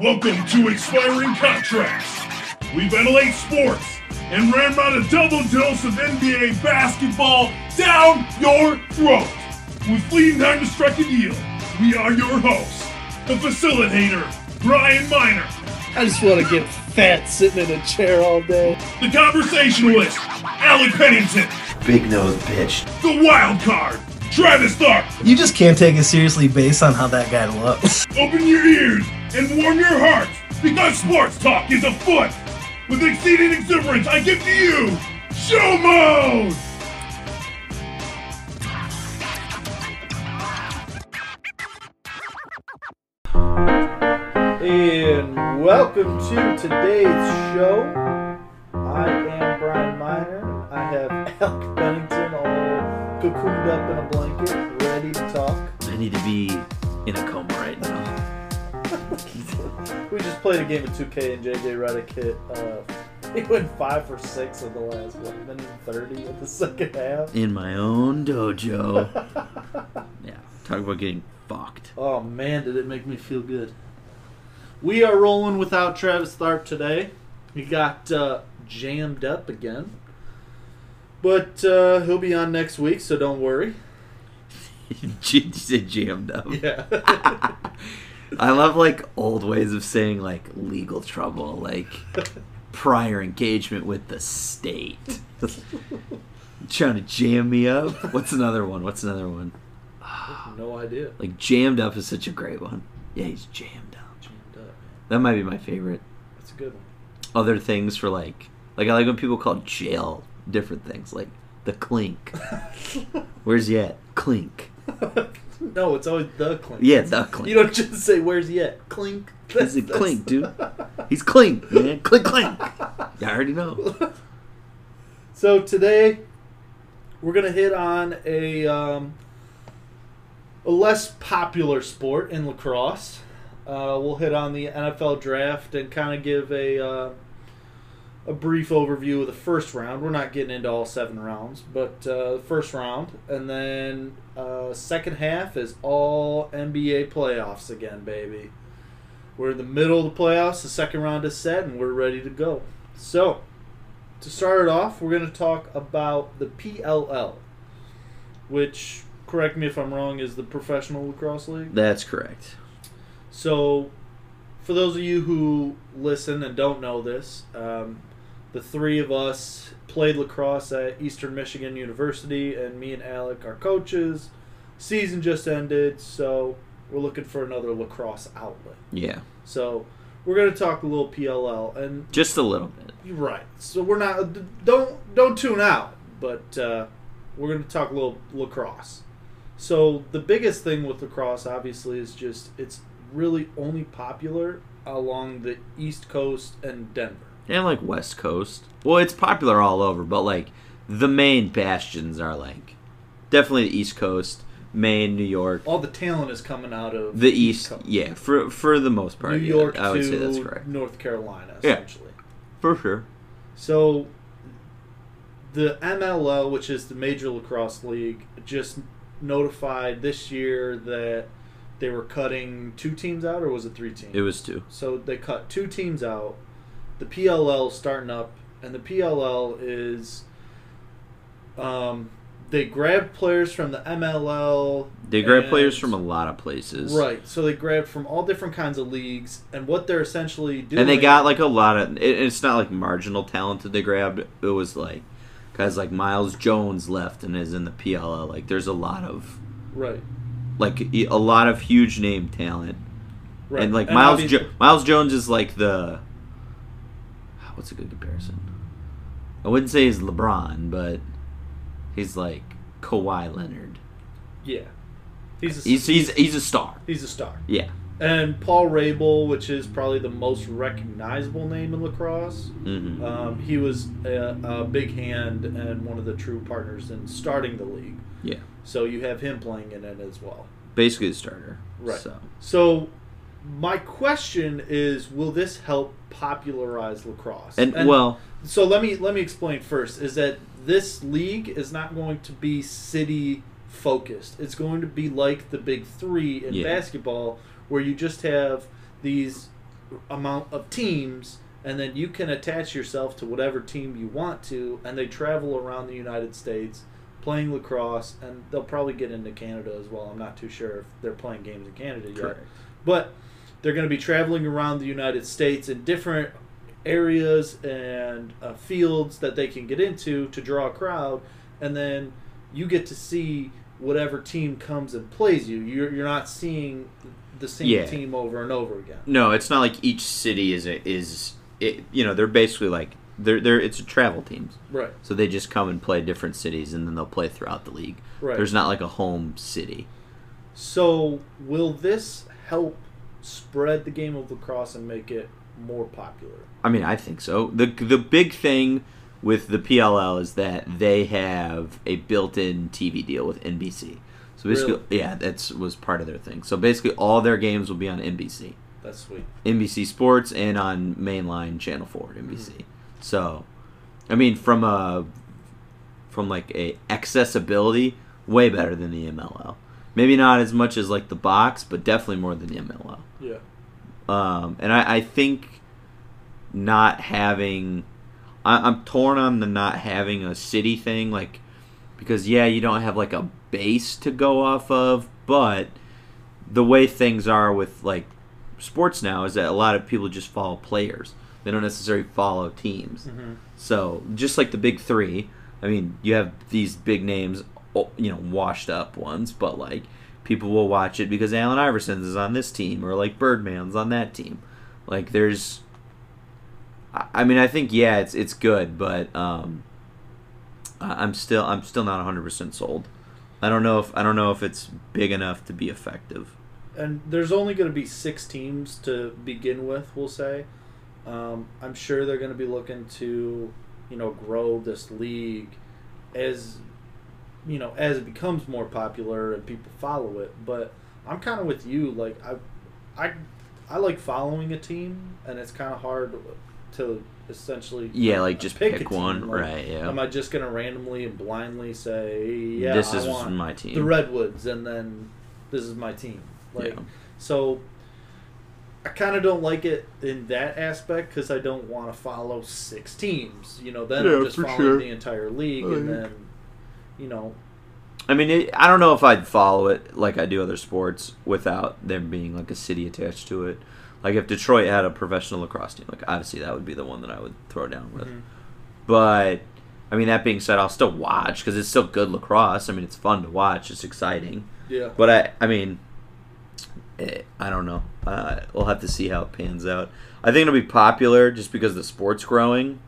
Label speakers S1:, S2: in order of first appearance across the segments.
S1: Welcome to Expiring Contracts. We ventilate sports and ram out a double dose of NBA basketball down your throat. With fleeting time to strike a deal, we are your hosts, the facilitator, Brian Miner,
S2: I just want to get fat sitting in a chair all day.
S1: the conversationalist, Alec Pennington,
S3: Big nose bitch.
S1: the wild card, Travis Tharp.
S4: You just can't take it seriously based on how that guy looks.
S1: Open your ears and warm your hearts because sports talk is afoot. With exceeding exuberance, I give to you Show Mode!
S2: And welcome to today's show. I am Brian Miner. I have Alec Pennington all cocooned up in a blanket, ready to talk.
S3: I need to be in a coma right now.
S2: We just played a game of 2K and JJ Redick hit. Uh, he went five for six in the last what, minute 30 of the second half.
S3: In my own dojo. yeah. Talk about getting fucked.
S2: Oh man, did it make me feel good. We are rolling without Travis Tharp today. He got uh, jammed up again. But uh, he'll be on next week, so don't worry.
S3: you said jammed up.
S2: Yeah.
S3: I love like old ways of saying like legal trouble, like prior engagement with the state. Trying to jam me up. What's another one? What's another one?
S2: no idea.
S3: Like jammed up is such a great one. Yeah, he's jammed up.
S2: Jammed up.
S3: That might be my favorite.
S2: That's a good one.
S3: other things for like like I like when people call jail different things like the clink. Where's he at? Clink.
S2: no, it's always the clink.
S3: Yeah, the clink.
S2: You don't just say where's he at? Clink.
S3: He's a clink, dude. He's clink, man. Clink, clink. You already know.
S2: So today we're gonna hit on a um, a less popular sport in lacrosse. Uh, we'll hit on the NFL draft and kind of give a uh, a brief overview of the first round. We're not getting into all seven rounds, but uh, the first round, and then uh, second half is all NBA playoffs again, baby. We're in the middle of the playoffs. The second round is set, and we're ready to go. So to start it off, we're going to talk about the PLL, which, correct me if I'm wrong, is the Professional Lacrosse League.
S3: That's correct.
S2: So, for those of you who listen and don't know this, um, the three of us played lacrosse at Eastern Michigan University, and me and Alec are coaches. Season just ended, so we're looking for another lacrosse outlet.
S3: Yeah.
S2: So, we're going to talk a little PLL, and
S3: Just a little bit.
S2: right. So we're not don't don't tune out, but uh, we're going to talk a little lacrosse. So the biggest thing with lacrosse, obviously, is just it's really only popular along the East Coast and Denver.
S3: And like West Coast. Well, it's popular all over, but like the main bastions are like definitely the East Coast, Maine, New York.
S2: All the talent is coming out of
S3: The East,
S2: Coast.
S3: yeah, for for the most part.
S2: New
S3: yeah,
S2: York
S3: I would
S2: to
S3: say that's correct.
S2: North Carolina,
S3: Yeah.
S2: essentially.
S3: For sure.
S2: So the MLL, which is the Major Lacrosse League, just notified this year that they were cutting two teams out, or was it three teams?
S3: It was two.
S2: So they cut two teams out. The PLL starting up, and the PLL is um, they grab players from the MLL.
S3: They grab
S2: and-
S3: players from a lot of places.
S2: right. So they grabbed from all different kinds of leagues, and what they're essentially doing.
S3: And they got like a lot of. It, it's not like marginal talent that they grabbed. It was like guys like Myles Jones left and is in the PLL. Like there's a lot of
S2: right,
S3: like a lot of huge name talent.
S2: right,
S3: And like Miles jo- Myles Jones is like the. What's a good comparison? I wouldn't say he's LeBron, but he's like Kawhi Leonard.
S2: Yeah, he's a,
S3: He's he's he's a star.
S2: he's a star.
S3: Yeah.
S2: And Paul Rabil, which is probably the most recognizable name in lacrosse,
S3: hmm
S2: um, he was a, a big hand and one of the true partners in starting the league.
S3: Yeah.
S2: So you have him playing in it as well.
S3: Basically the starter.
S2: Right.
S3: So
S2: So my question is, will this help popularize lacrosse?
S3: and, well,
S2: so let me let me explain first. Is that this league is not going to be city focused. It's going to be like the big three in
S3: Yeah.
S2: basketball, where you just have these amount of teams, and then you can attach yourself to whatever team you want to, and they travel around the United States playing lacrosse, and they'll probably get into Canada as well. I'm not too sure if they're playing games in Canada yet,
S3: Correct.
S2: but they're going to be traveling around the United States in different areas and uh, fields that they can get into to draw a crowd, and then you get to see whatever team comes and plays you. You're, you're not seeing the same
S3: Yeah.
S2: team over and over again.
S3: No, it's not like each city is a, is it, you know they're basically like they're they're it's a travel teams.
S2: Right.
S3: So they just come and play different cities and then they'll play throughout the league.
S2: Right.
S3: There's not like a home city.
S2: So, will this help spread the game of lacrosse and make it more popular?
S3: I mean, I think so. the The big thing with the PLL is that they have a built-in TV deal with NBC. So basically,
S2: Really?
S3: yeah, that's was part of their thing. So basically, all their games will be on NBC,
S2: That's sweet.
S3: NBC Sports, and on mainline Channel Four, NBC. Mm-hmm. So, I mean, from a from like a accessibility, way better than the MLL. Maybe not as much as like the box, but definitely more than the MLL.
S2: Yeah.
S3: Um, and I, I think not having, I, I'm torn on the not having a city thing, like because yeah, you don't have like a base to go off of, but the way things are with like sports now is that a lot of people just follow players. They don't necessarily follow teams.
S2: Mm-hmm.
S3: So just like the big three, I mean, you have these big names, you know, washed up ones, but like people will watch it because Allen Iverson is on this team or like Birdman's on that team. Like there's, I mean, I think yeah, it's it's good, but um, I'm still I'm still not 100 percent sold. I don't know if I don't know if it's big enough to be effective.
S2: And there's only going to be six teams to begin with, we'll say. Um, I'm sure they're going to be looking to, you know, grow this league as, you know, as it becomes more popular and people follow it. But I'm kind of with you. Like I, I, I like following a team, and it's kind of hard to essentially
S3: Yeah, like just
S2: a
S3: pick one,
S2: Like,
S3: right? Yeah.
S2: Am I just going to randomly and blindly say, yeah,
S3: this
S2: I
S3: is
S2: want
S3: my team.
S2: the Redwoods, and then this is my team. Like,
S3: Yeah.
S2: so I kind of don't like it in that aspect because I don't want to follow six teams. You know, then
S3: Yeah,
S2: I'm just following
S3: sure.
S2: the entire league,
S3: Oh,
S2: and then, you know,
S3: I mean, it, I don't know if I'd follow it like I do other sports without there being like a city attached to it. Like if Detroit had a professional lacrosse team, like obviously that would be the one that I would throw down with.
S2: Mhm.
S3: But I mean, that being said, I'll still watch because it's still good lacrosse. I mean, it's fun to watch. It's exciting.
S2: yeah.
S3: But I, I mean, eh, I don't know. Uh, we'll have to see how it pans out. I think it'll be popular just because the sport's growing,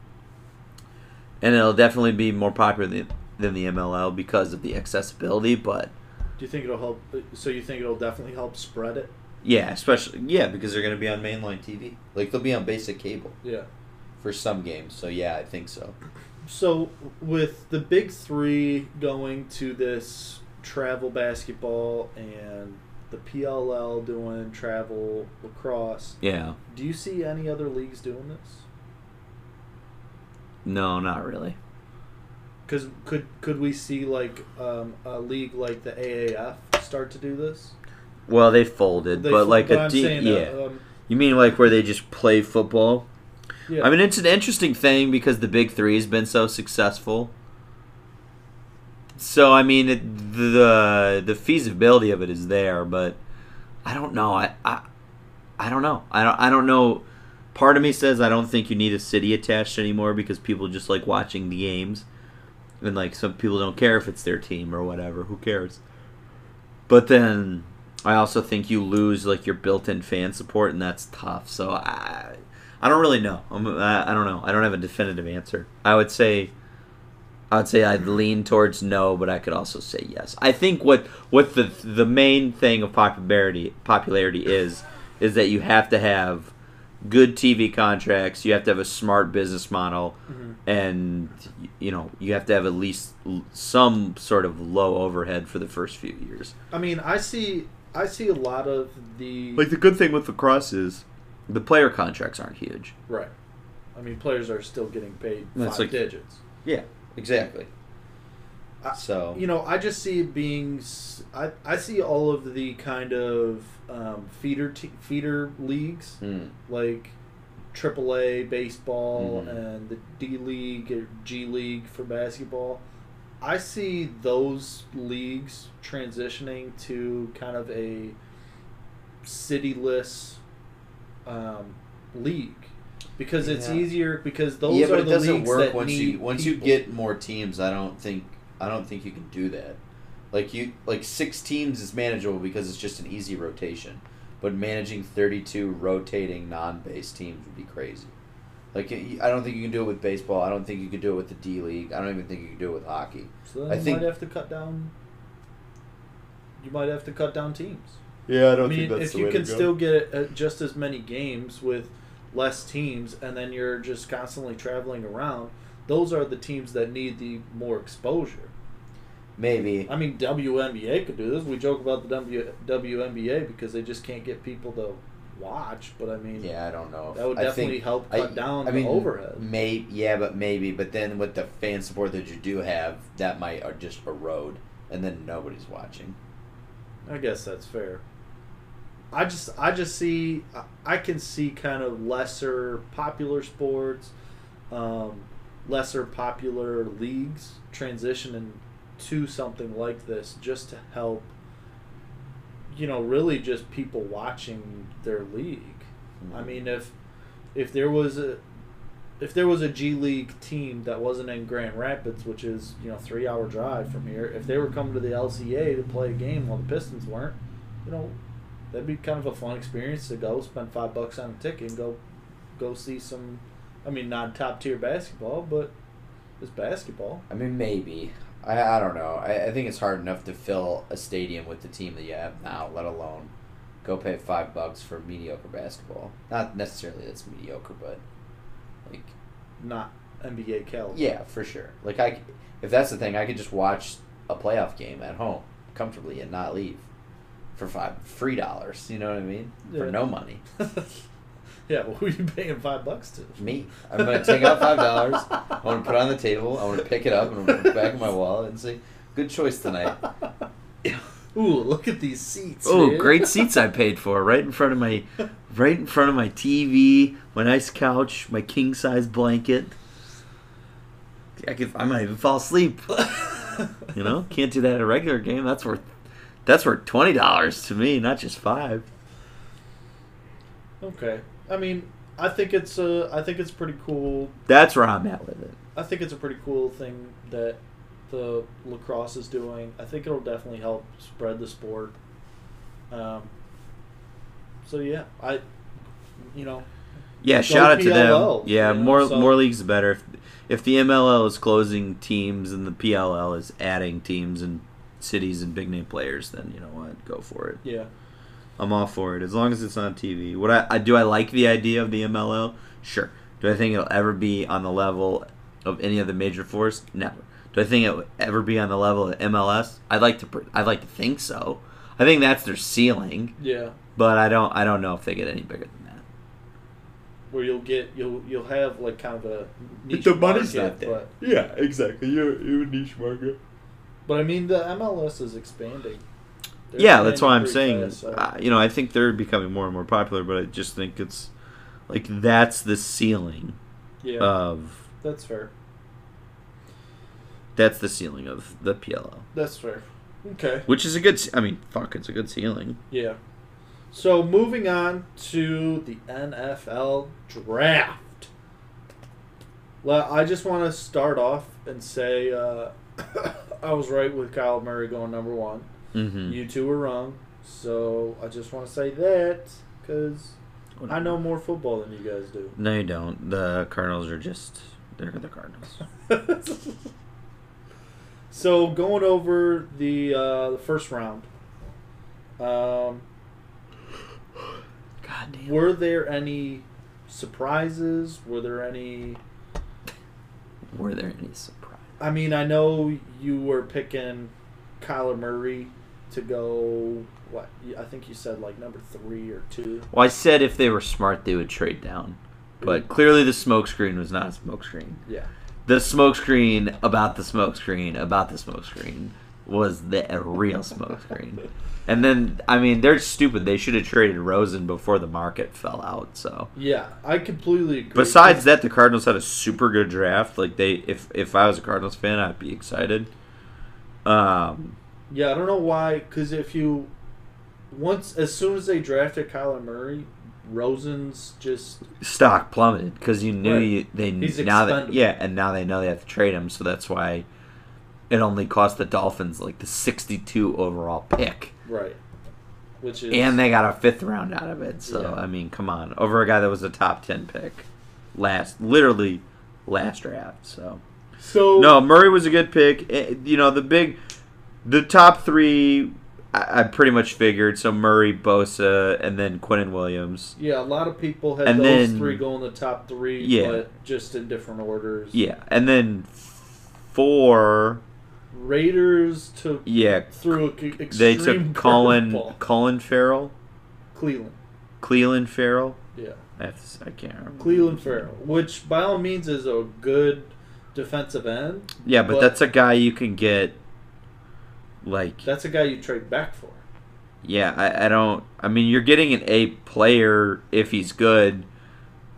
S3: and it'll definitely be more popular than, than the MLL because of the accessibility. But
S2: Do you think it'll help? So you think it'll definitely help spread it?
S3: yeah, especially yeah because they're going to be on mainline TV. Like they'll be on basic cable
S2: Yeah.
S3: for some games. So yeah, I think so.
S2: So with the big three going to this travel basketball and the PLL doing travel lacrosse,
S3: Yeah.
S2: do you see any other leagues doing this?
S3: No, not really.
S2: Because could could we see like um, a league like the AAF start to do this?
S3: Well, they folded,
S2: They
S3: but
S2: fo-
S3: like
S2: but
S3: a
S2: I'm
S3: D-
S2: saying, uh,
S3: yeah.
S2: um,
S3: You mean like where they just play football?
S2: yeah.
S3: I mean, it's an interesting thing because the Big Three has been so successful. So I mean, it, the the feasibility of it is there, but I don't know. I, I I don't know. I don't I don't know. Part of me says I don't think you need a city attached anymore because people just like watching the games, and like some people don't care if it's their team or whatever. Who cares? But then I also think you lose like your built-in fan support, and that's tough. So I I don't really know. I'm, I, don't know. I don't have a definitive answer. I would say, I would say I'd lean towards no, but I could also say yes. I think what what the the main thing of popularity popularity is is that you have to have good TV contracts. You have to have a smart business model,
S2: Mhm.
S3: and you know you have to have at least some sort of low overhead for the first few years.
S2: I mean, I see I see a lot of the
S3: Like the good thing with lacrosse is the player contracts aren't huge.
S2: right. I mean, players are still getting paid
S3: That's
S2: five
S3: like-
S2: digits.
S3: Yeah, exactly.
S2: I-
S3: So
S2: You know, I just see it being. I see all of the kind of um, feeder te- feeder leagues
S3: Hmm.
S2: like AAA baseball
S3: Mhm.
S2: and the D League or G League for basketball. I see those leagues transitioning to kind of a cityless um, league because it's
S3: Yeah.
S2: easier because those
S3: yeah,
S2: are
S3: but it
S2: the
S3: doesn't
S2: leagues
S3: work
S2: that
S3: once
S2: need
S3: you once you get more teams. I don't think I don't think you can do that. Like you like six teams is manageable because it's just an easy rotation. But managing thirty two rotating non base teams would be crazy. Like I don't think you can do it with baseball. I don't think you could do it with the D League. I don't even think you can do it with hockey.
S2: So then
S3: I
S2: you
S3: think-
S2: might have to cut down. You might have to cut down teams.
S3: Yeah, I don't
S2: I mean, if you can still get uh, just as many games with less teams, and then you're just constantly traveling around, those are the teams that need the more exposure.
S3: maybe
S2: I mean, WNBA could do this. We joke about the w, WNBA because they just can't get people to watch. But I mean,
S3: Yeah, I don't know.
S2: that would
S3: I
S2: definitely
S3: think-
S2: help
S3: I-
S2: cut down
S3: I mean,
S2: the overhead.
S3: May yeah, but maybe. But then with the fan support that you do have, that might uh, just erode, and then nobody's watching.
S2: I guess that's fair. I just I just see I- I can see kind of lesser popular sports, um, lesser popular leagues transitioning to something like this just to help. You know, really just people watching their league. I
S3: Mhm.
S2: mean, if if there was a if there was a G League team that wasn't in Grand Rapids, which is you know three hour drive from here, if they were coming to the LCA to play a game while the Pistons weren't, you know, that'd be kind of a fun experience to go spend five bucks on a ticket and go go see some. I mean, not top tier basketball, but it's basketball.
S3: I mean, maybe. I, I don't know. I, I think it's hard enough to fill a stadium with the team that you have now, let alone go pay five bucks for mediocre basketball. Not necessarily that's mediocre, but like
S2: Not NBA caliber.
S3: yeah, for sure. Like I, if that's the thing, I could just watch a playoff game at home comfortably and not leave for five free dollars. You know what I mean? For no money.
S2: yeah, well, who are you paying five bucks to?
S3: Me. I'm gonna take out five dollars. I want to put it on the table. I want to pick it up and I'm put it back in my wallet and say, "Good choice tonight."
S2: Ooh, look at these seats.
S3: Oh,
S2: man.
S3: great seats I paid for, right in front of my, right in front of my TV, my nice couch, my king size blanket. I could, I might even fall asleep. You know, can't do that at a regular game. That's worth, that's worth twenty dollars to me, not just five.
S2: Okay. I mean, I think it's a, I think it's pretty cool.
S3: That's where I'm at with it.
S2: I think it's a pretty cool thing that the lacrosse is doing. I think it'll definitely help spread the sport. Um. So yeah, I, you know,
S3: Yeah, shout out to
S2: PLL,
S3: them. Yeah,
S2: you know,
S3: more
S2: so-
S3: more leagues the better. If, if the MLL is closing teams and the PLL is adding teams and cities and big name players, then you know what, go for it.
S2: yeah,
S3: I'm all for it as long as it's on TV. What I, I do I like the idea of the MLL? Sure. Do I think it'll ever be on the level of any of the major fours? Never. Do I think it will ever be on the level of MLS? I'd like to. I'd like to think so. I think that's their ceiling,
S2: yeah.
S3: but I don't. I don't know if they get any bigger than that.
S2: Where you'll get you'll you'll have like kind of a niche
S3: the money's
S2: market,
S3: not there.
S2: But,
S3: Yeah, exactly. You're you're a niche market.
S2: but I mean, the MLS is expanding. They're
S3: yeah, that's why I'm saying.
S2: so-
S3: uh, you know, I think they're becoming more and more popular, but I just think it's like that's the ceiling
S2: yeah,
S3: of
S2: that's fair.
S3: that's the ceiling of the PLL,
S2: That's fair. Okay.
S3: which is a good. I mean, fuck, it's a good ceiling.
S2: Yeah. So moving on to the NFL draft. Well, I just want to start off and say uh, I was right with Kyler Murray going number one.
S3: Mm-hmm.
S2: You two were wrong. So I just want to say that because I know more football than you guys do.
S3: No, you don't. The Cardinals are just they're the Cardinals.
S2: so going over the uh, the first round, um,
S3: God damn.
S2: were there any surprises? Were there any?
S3: Were there any surprises?
S2: I mean, I know you were picking Kyler Murray to go. What I think you said like number three or two.
S3: Well, I said if they were smart, they would trade down, but clearly the smokescreen was not a smokescreen.
S2: Yeah.
S3: the smokescreen about the smokescreen about the smokescreen was the real smokescreen. And then, I mean, they're stupid. They should have traded Rosen before the market fell out. So,
S2: Yeah, I completely agree.
S3: besides that, the Cardinals had a super good draft. Like they, if if I was a Cardinals fan, I'd be excited. Um,
S2: yeah, I don't know why. Because if you once as soon as they drafted Kyler Murray, Rosen's just
S3: stock plummeted because you knew
S2: Right.
S3: you, they
S2: He's
S3: now that yeah, and now they know they have to trade him. So that's why it only cost the Dolphins like the sixty-two overall pick.
S2: right, which is
S3: and they got a fifth round out of it. So
S2: Yeah.
S3: I mean, come on, over a guy that was a top ten pick, last literally last draft. So
S2: so
S3: no, Murray was a good pick. Eh, You know, the big, the top three, I, I pretty much figured. So Murray, Bosa, and then Quinnen Williams.
S2: Yeah, a lot of people had
S3: And
S2: those
S3: then-
S2: three go in the top three,
S3: Yeah.
S2: but just in different orders.
S3: Yeah, and then four.
S2: Raiders took
S3: Yeah,
S2: through a, extreme
S3: they took Colin. Colin Farrell,
S2: Cleveland.
S3: Cleveland Farrell.
S2: Yeah,
S3: I, have to s- I can't remember.
S2: Cleveland Farrell, which by all means is a good defensive end.
S3: Yeah, but,
S2: But-
S3: that's a guy you can get. Like
S2: That's a guy you trade back for.
S3: Yeah, I, I don't. I mean, you're getting an A player if he's good,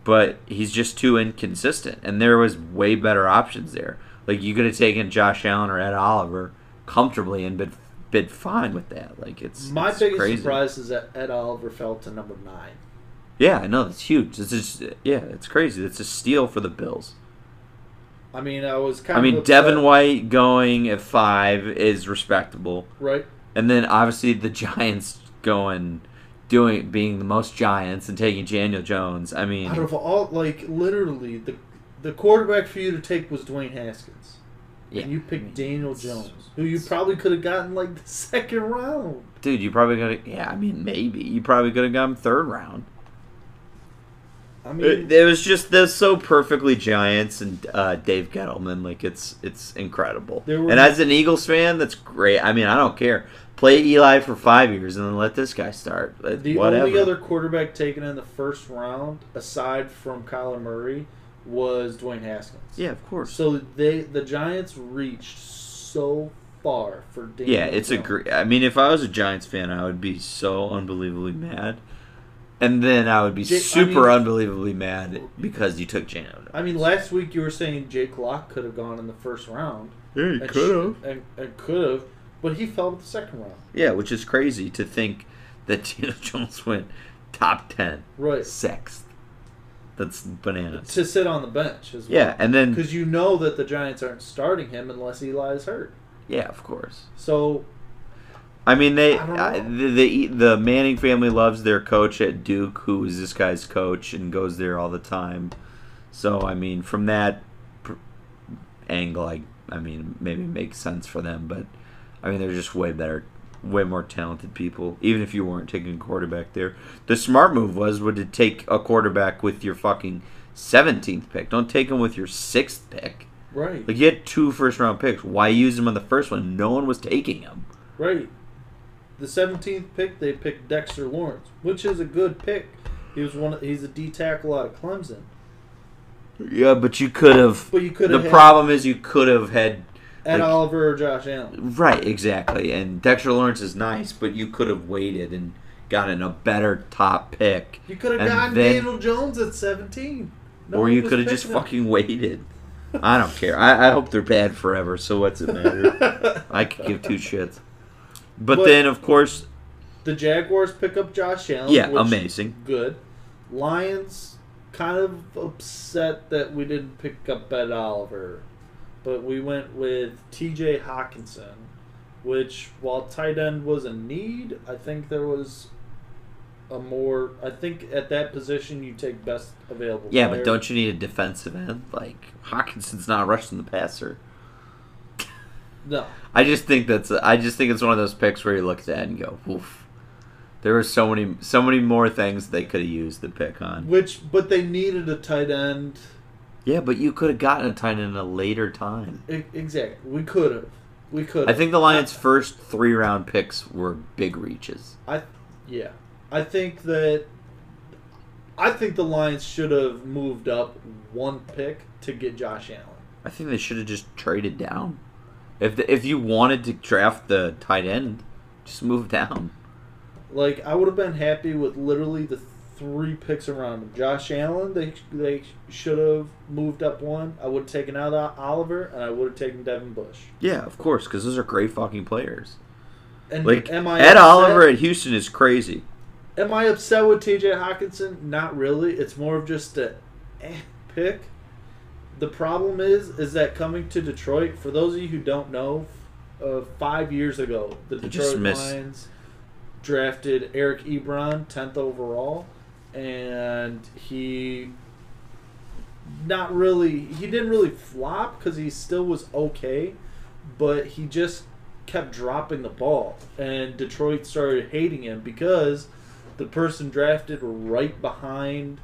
S3: but he's just too inconsistent. And there was way better options there. Like you could have taken Josh Allen or Ed Oliver comfortably and been been fine with that. Like it's
S2: My
S3: it's
S2: biggest
S3: crazy.
S2: surprise is that Ed Oliver fell to number nine.
S3: Yeah, I know that's huge. It's just yeah, it's crazy. It's a steal for the Bills.
S2: I mean, I was kind of.
S3: I mean,
S2: upset,
S3: Devin White going at five is respectable.
S2: right?
S3: And then obviously the Giants going, doing being the most Giants and taking Daniel Jones. I mean,
S2: Out of all, like literally, the the quarterback for you to take was Dwayne Haskins,
S3: yeah,
S2: and you picked Daniel Jones, who you probably could have gotten like the second round.
S3: dude, you probably could to. Yeah, I mean, maybe you probably could have gotten third round.
S2: I mean,
S3: It, it was just they're so perfectly Giants and uh, Dave Gettleman. Like it's it's incredible.
S2: Were-
S3: and as an Eagles fan, that's great. I mean, I don't care. Play Eli for five years and then let this guy start.
S2: The
S3: Whatever.
S2: only other quarterback taken in the first round, aside from Kyler Murray, was Dwayne Haskins.
S3: yeah, of course.
S2: So they the Giants reached so far for Daniel
S3: Yeah, it's a great. I mean, if I was a Giants fan, I would be so unbelievably mad, and then I would be
S2: Jay- I
S3: super
S2: mean-
S3: unbelievably mad because you took Jano.
S2: I mean, last week you were saying Jake Locke could have gone in the first round.
S3: yeah,
S2: and sh- And, and could have, but he fell to the second round.
S3: Yeah, which is crazy to think that Daniel Jones went top ten,
S2: Right.
S3: sixth. That's bananas.
S2: To sit on the bench as well.
S3: Yeah, and then
S2: Because you know that the Giants aren't starting him unless Eli is hurt.
S3: yeah, of course.
S2: So,
S3: I mean, they
S2: I
S3: uh, the, the the Manning family loves their coach at Duke, who is this guy's coach and goes there all the time. So I mean, from that pr- angle, I I mean, maybe it makes sense for them, but I mean, they're just way better, way more talented people. Even if you weren't taking a quarterback there, the smart move was would to take a quarterback with your fucking seventeenth pick. Don't take him with your sixth pick.
S2: right.
S3: Like you had two first round picks. Why use him on the first one? No one was taking him.
S2: Right. The 17th pick, they picked Dexter Lawrence, which is a good pick. He was one. Of, he's a D tackle out of Clemson.
S3: Yeah, but you could have.
S2: But you could
S3: The
S2: have had
S3: problem is you could have had.
S2: Ed
S3: like-
S2: Oliver or Josh Allen.
S3: Right, exactly. And Dexter Lawrence is nice, but you could have waited and gotten a better top pick.
S2: You could have gotten
S3: then-
S2: Daniel Jones at 17. No
S3: or you could have just
S2: him.
S3: fucking waited. I don't care. I, I hope they're bad forever, so what's it matter? I could give two shits. But,
S2: But-
S3: then, of course,
S2: The Jaguars pick up Josh Allen.
S3: yeah, amazing.
S2: Good. Lions kind of upset that we didn't pick up Ed Oliver, but we went with T.J. Hockenson, which while tight end was a need, I think there was a more. I think at that position you take best available.
S3: Yeah,
S2: player.
S3: but don't you need a defensive end? Like, Hockenson's not rushing the passer.
S2: No.
S3: I just think that's I just think it's one of those picks where you look at that and go, "Oof." There were so many so many more things they could have used the pick on.
S2: Which, but they needed a tight end.
S3: Yeah, but you could have gotten a tight end at a later time.
S2: E- exactly. We could have. We could.
S3: I think the Lions' first three round picks were big reaches.
S2: I yeah. I think that I think the Lions should have moved up one pick to get Josh Allen.
S3: I think they should have just traded down. If the, if you wanted to draft the tight end, just move down.
S2: Like I would have been happy with literally the three picks around him. Josh Allen, they they should have moved up one. I would have taken out Oliver, and I would have taken Devin Bush.
S3: Yeah, of course, because those are great fucking players.
S2: And
S3: Like
S2: am I
S3: Ed
S2: upset?
S3: Oliver at Houston is crazy.
S2: Am I upset with T.J. Hockenson? Not really. It's more of just a eh, pick. The problem is, is that coming to Detroit. For those of you who don't know, uh, five years ago, the Detroit Lions drafted Eric Ebron, tenth overall, and he not really. He didn't really flop because he still was okay, but he just kept dropping the ball, and Detroit started hating him because the person drafted right behind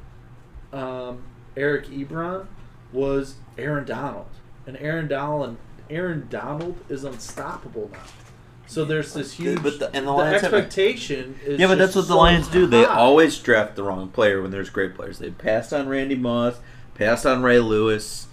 S2: um, Eric Ebron was Aaron Donald, and Aaron Donald Aaron Donald is unstoppable now. So there's this huge.
S3: But the- and the Lions
S2: expectation is
S3: Yeah, but that's what the
S2: so
S3: Lions do. They always draft the wrong player when there's great players. They passed on Randy Moss, passed on Ray Lewis.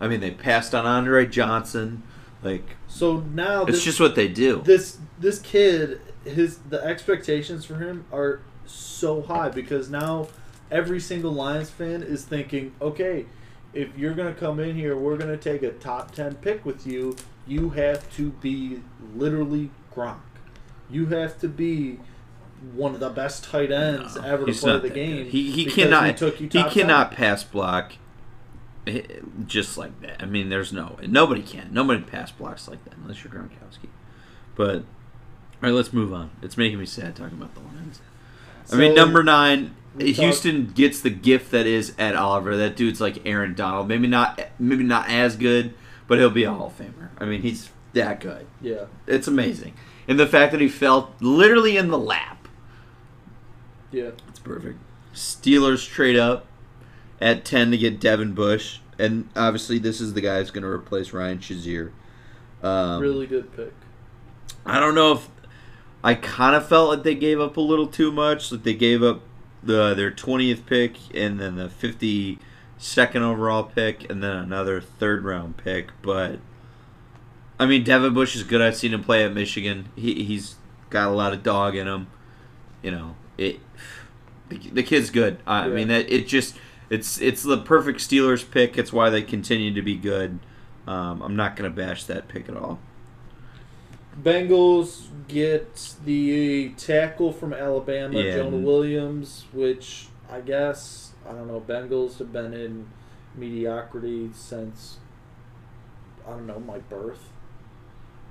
S3: I mean, they passed on Andre Johnson. Like,
S2: So now
S3: it's
S2: this,
S3: just what they do.
S2: this this kid his the expectations for him are so high because now every single Lions fan is thinking, okay, if you're gonna come in here, we're gonna take a top ten pick with you. You have to be literally Gronk. You have to be one of the best tight ends
S3: No,
S2: ever to play the game.
S3: good. He he cannot
S2: He,
S3: he
S2: 10.
S3: cannot pass block. eh, Just like that. I mean, there's no nobody can. Nobody pass blocks like that unless you're Gronkowski. But all right, let's move on. It's making me sad talking about the Lions. I mean, number nine,
S2: we talk-
S3: Houston gets the gift that is Ed Oliver. That dude's like Aaron Donald. Maybe not, maybe not as good, but he'll be a Hall of Famer. I mean, he's that good.
S2: Yeah.
S3: It's amazing, and the fact that he fell literally in the lap.
S2: Yeah.
S3: It's perfect. Steelers trade up at ten to get Devin Bush, and obviously this is the guy who's going to replace Ryan Shazier. Um,
S2: really good pick.
S3: I don't know if I kind of felt like they gave up a little too much. Like they gave up the their twentieth pick and then the fifty second overall pick and then another third round pick. But I mean, Devin Bush is good. I've seen him play at Michigan. He he's got a lot of dog in him. You know it. The, the kid's good. I
S2: Yeah.
S3: mean that it just it's it's the perfect Steelers pick. It's why they continue to be good. Um, I'm not gonna bash that pick at all.
S2: Bengals get the tackle from Alabama,
S3: Yeah.
S2: Jonah Williams, which I guess I don't know. Bengals have been in mediocrity since I don't know my birth.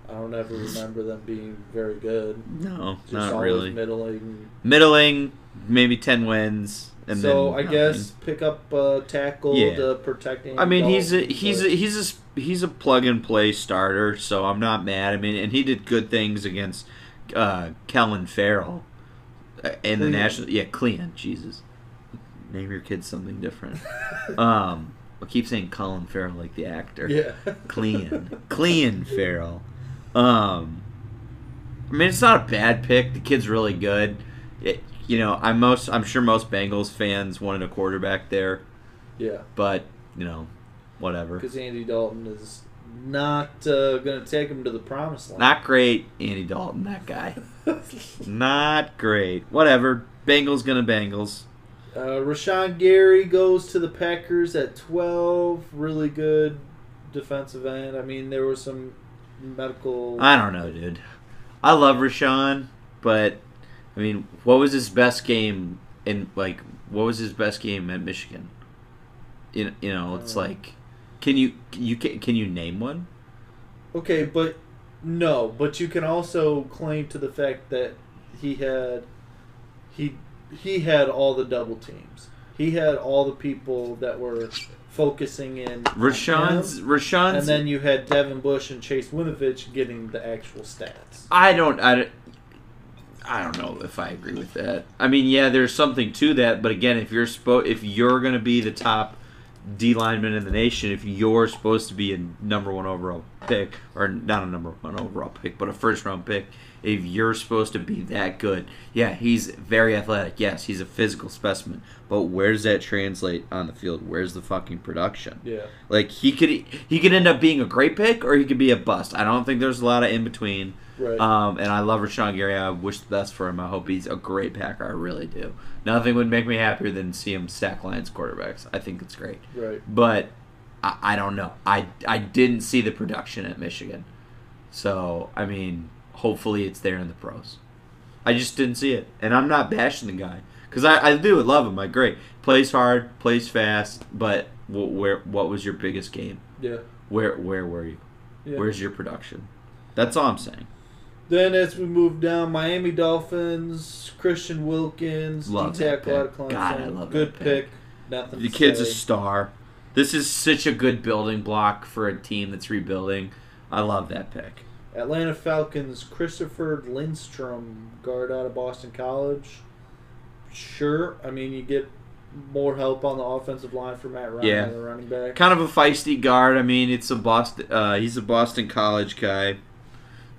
S2: I don't ever remember them being very good.
S3: No,
S2: Just
S3: not really.
S2: middling.
S3: Middling, maybe ten wins, and
S2: so
S3: then
S2: I guess pick up a tackle
S3: Yeah.
S2: to protect. Andy
S3: I mean he's a he's a, he's a he's a plug and play starter, so I'm not mad. I mean, and he did good things against uh, Kellen Farrell uh, in the national. Yeah, Clean. Jesus, name your kid something different. um, I keep saying Colin Farrell like the actor.
S2: yeah.
S3: Clean, Clelin Ferrell. Um, I mean, it's not a bad pick. The kid's really good. It, you know, I'm most I'm sure most Bengals fans wanted a quarterback there,
S2: yeah.
S3: but you know, whatever.
S2: Because Andy Dalton is not uh, going to take him to the promised land.
S3: Not great, Andy Dalton. That guy, not great. Whatever. Bengals gonna Bengals.
S2: Uh, Rashan Gary goes to the Packers at 12. Really good defensive end. I mean, there was some medical.
S3: I don't know, dude. I love Rashan, but I mean, what was his best game in like? What was his best game at Michigan? You, you know, it's
S2: Uh,
S3: like, can you you can, can you name one?
S2: Okay, but no. But you can also claim to the fact that he had he he had all the double teams. He had all the people that were focusing in.
S3: Rashan's
S2: him,
S3: Rashan's.
S2: and then you had Devin Bush and Chase Winovich getting the actual stats.
S3: I don't I don't I don't know if I agree with that. I mean, yeah, there's something to that, but again, if you're spo- if you're going to be the top D lineman in the nation, if you're supposed to be a number one overall pick, or not a number one overall pick, but a first round pick, if you're supposed to be that good, yeah, he's very athletic. Yes, he's a physical specimen. But where does that translate on the field? Where's the fucking production?
S2: Yeah.
S3: Like he could he could end up being a great pick or he could be a bust. I don't think there's a lot of in between.
S2: Right.
S3: Um, and I love Rashan Gary. I wish the best for him. I hope he's a great Packer. I really do. Nothing would make me happier than see him sack Lions quarterbacks. I think it's great.
S2: right.
S3: But I, I don't know. I I didn't see the production at Michigan, so I mean, hopefully it's there in the pros. I just didn't see it, and I'm not bashing the guy because I, I do love him. Like great, plays hard, plays fast, but wh- where what was your biggest game?
S2: Yeah.
S3: Where where were you?
S2: Yeah.
S3: Where's your production? That's all I'm saying.
S2: Then as we move down, Miami Dolphins, Christian Wilkins,
S3: Love
S2: D
S3: that
S2: tackle out of
S3: pick.
S2: Clemson.
S3: God, I love
S2: Good
S3: that pick.
S2: pick. Nothing.
S3: The kid's a star. This is such a good building block for a team that's rebuilding. I love that pick.
S2: Atlanta Falcons, Christopher Lindstrom, guard out of Boston College. Sure, I mean you get more help on the offensive line for Matt Ryan
S3: Yeah.
S2: the running back.
S3: kind of a feisty guard. I mean, it's a Boston. Uh, he's a Boston College guy,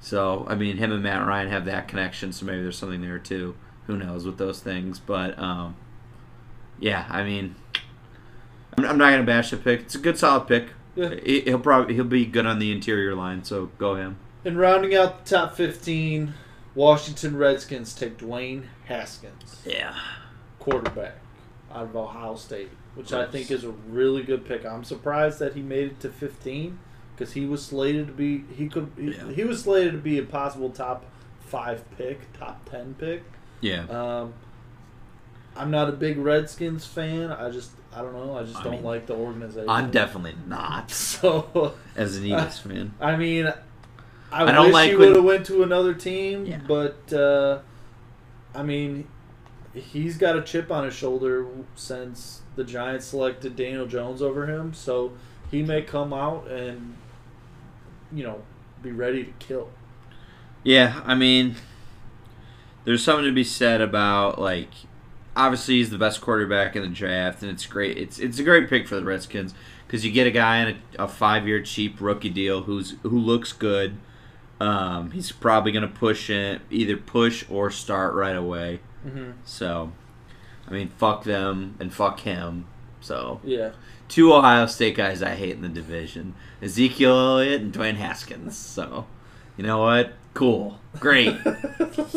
S3: so I mean, him and Matt Ryan have that connection. So maybe there's something there too. Who knows with those things? But um, yeah, I mean, I'm, I'm not gonna bash the pick. It's a good, solid pick.
S2: Yeah.
S3: He- He'll probably he'll be good on the interior line. So go him.
S2: And rounding out the top 15, Washington Redskins take Dwayne Haskins,
S3: Yeah.
S2: quarterback out of Ohio State, which I think is a really good pick. I'm surprised that he made it to 15 because he was slated to be he could he,
S3: Yeah.
S2: he was slated to be a possible top five pick, top 10 pick.
S3: Yeah.
S2: Um, I'm not a big Redskins fan. I just I don't know. I just
S3: I
S2: don't
S3: mean,
S2: like the organization.
S3: I'm definitely not
S2: so.
S3: as an Eagles fan.
S2: I mean, I,
S3: I don't
S2: wish
S3: like
S2: he would have went to another team,
S3: Yeah.
S2: but uh, I mean, he's got a chip on his shoulder since the Giants selected Daniel Jones over him, so he may come out and you know be ready to kill.
S3: Yeah, I mean, there's something to be said about like, obviously he's the best quarterback in the draft, and it's great. It's it's a great pick for the Redskins because you get a guy in a, a five year cheap rookie deal who's who looks good. Um, he's probably going to push it, either push or start right away.
S2: Mm-hmm.
S3: So, I mean, fuck them and fuck him. So,
S2: Yeah,
S3: two Ohio State guys I hate in the division: Ezekiel Elliott and Dwayne Haskins. So, you know what? Cool, great.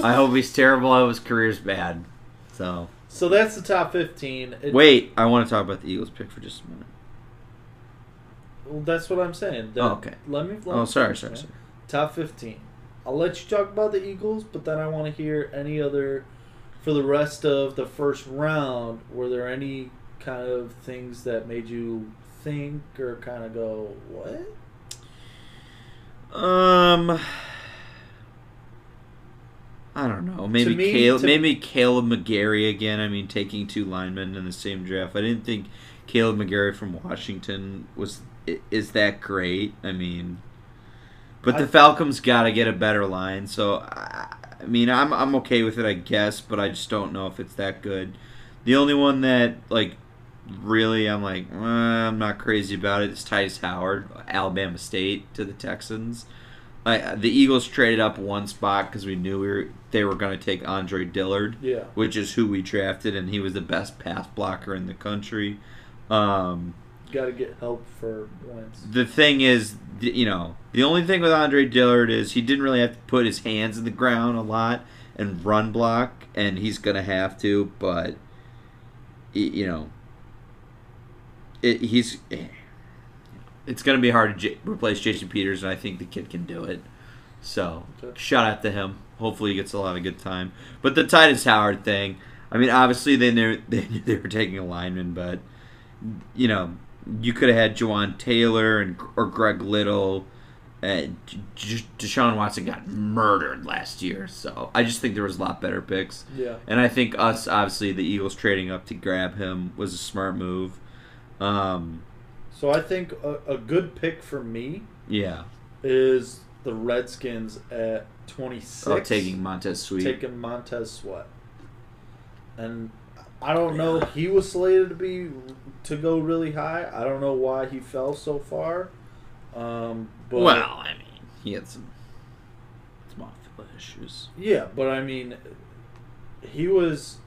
S3: I hope he's terrible. I hope his career's bad. So,
S2: so that's the top fifteen. It-
S3: wait, I want to talk about the Eagles pick for just a minute.
S2: well, that's what I'm saying.
S3: Oh, okay.
S2: Let me. Let
S3: Oh, sorry, sorry, sorry.
S2: Top 15. I'll let you talk about the Eagles, but then I want to hear any other for the rest of the first round. Were there any kind of things that made you think or kind of go, what?
S3: Um, I don't know. Maybe
S2: me-
S3: Caleb,
S2: to-
S3: maybe Kaleb McGary again. I mean, taking two linemen in the same draft. I didn't think Kaleb McGary from Washington was is that great. I mean, but the
S2: I-
S3: Falcons got to get a better line. So I, I mean, I'm I'm okay with it, I guess, but I just don't know if it's that good. The only one that like really I'm like eh, I'm not crazy about it. it is Tytus Howard, Alabama State to the Texans. I, the Eagles traded up one spot because we knew we were, they were going to take Andre Dillard,
S2: Yeah.
S3: which is who we drafted, and he was the best pass blocker in the country. Um,
S2: Got to get help for Wentz.
S3: the thing is, you know, the only thing with Andre Dillard is he didn't really have to put his hands in the ground a lot and run block, and he's going to have to, but, you know, it, he's. Eh. It's going to be hard to j- replace Jason Peters, and I think the kid can do it. So,
S2: Okay.
S3: shout out to him. Hopefully, he gets a lot of good time. But the Tytus Howard thing, I mean, obviously they knew they knew they were taking a lineman, but you know, you could have had Jawaan Taylor and or Greg Little. And J- J- Deshaun Watson got murdered last year, so I just think there was a lot better picks.
S2: Yeah.
S3: And I think us, obviously, the Eagles trading up to grab him was a smart move. Um,
S2: So I think a, a good pick for me
S3: yeah.
S2: is the Redskins at 26.
S3: Oh, taking Montez Sweet.
S2: taking Montez Sweat. And I don't know. He was slated to be to go really high. I don't know why he fell so far. Um, but,
S3: well, I mean, he had some some off-field issues.
S2: Yeah, but I mean, he was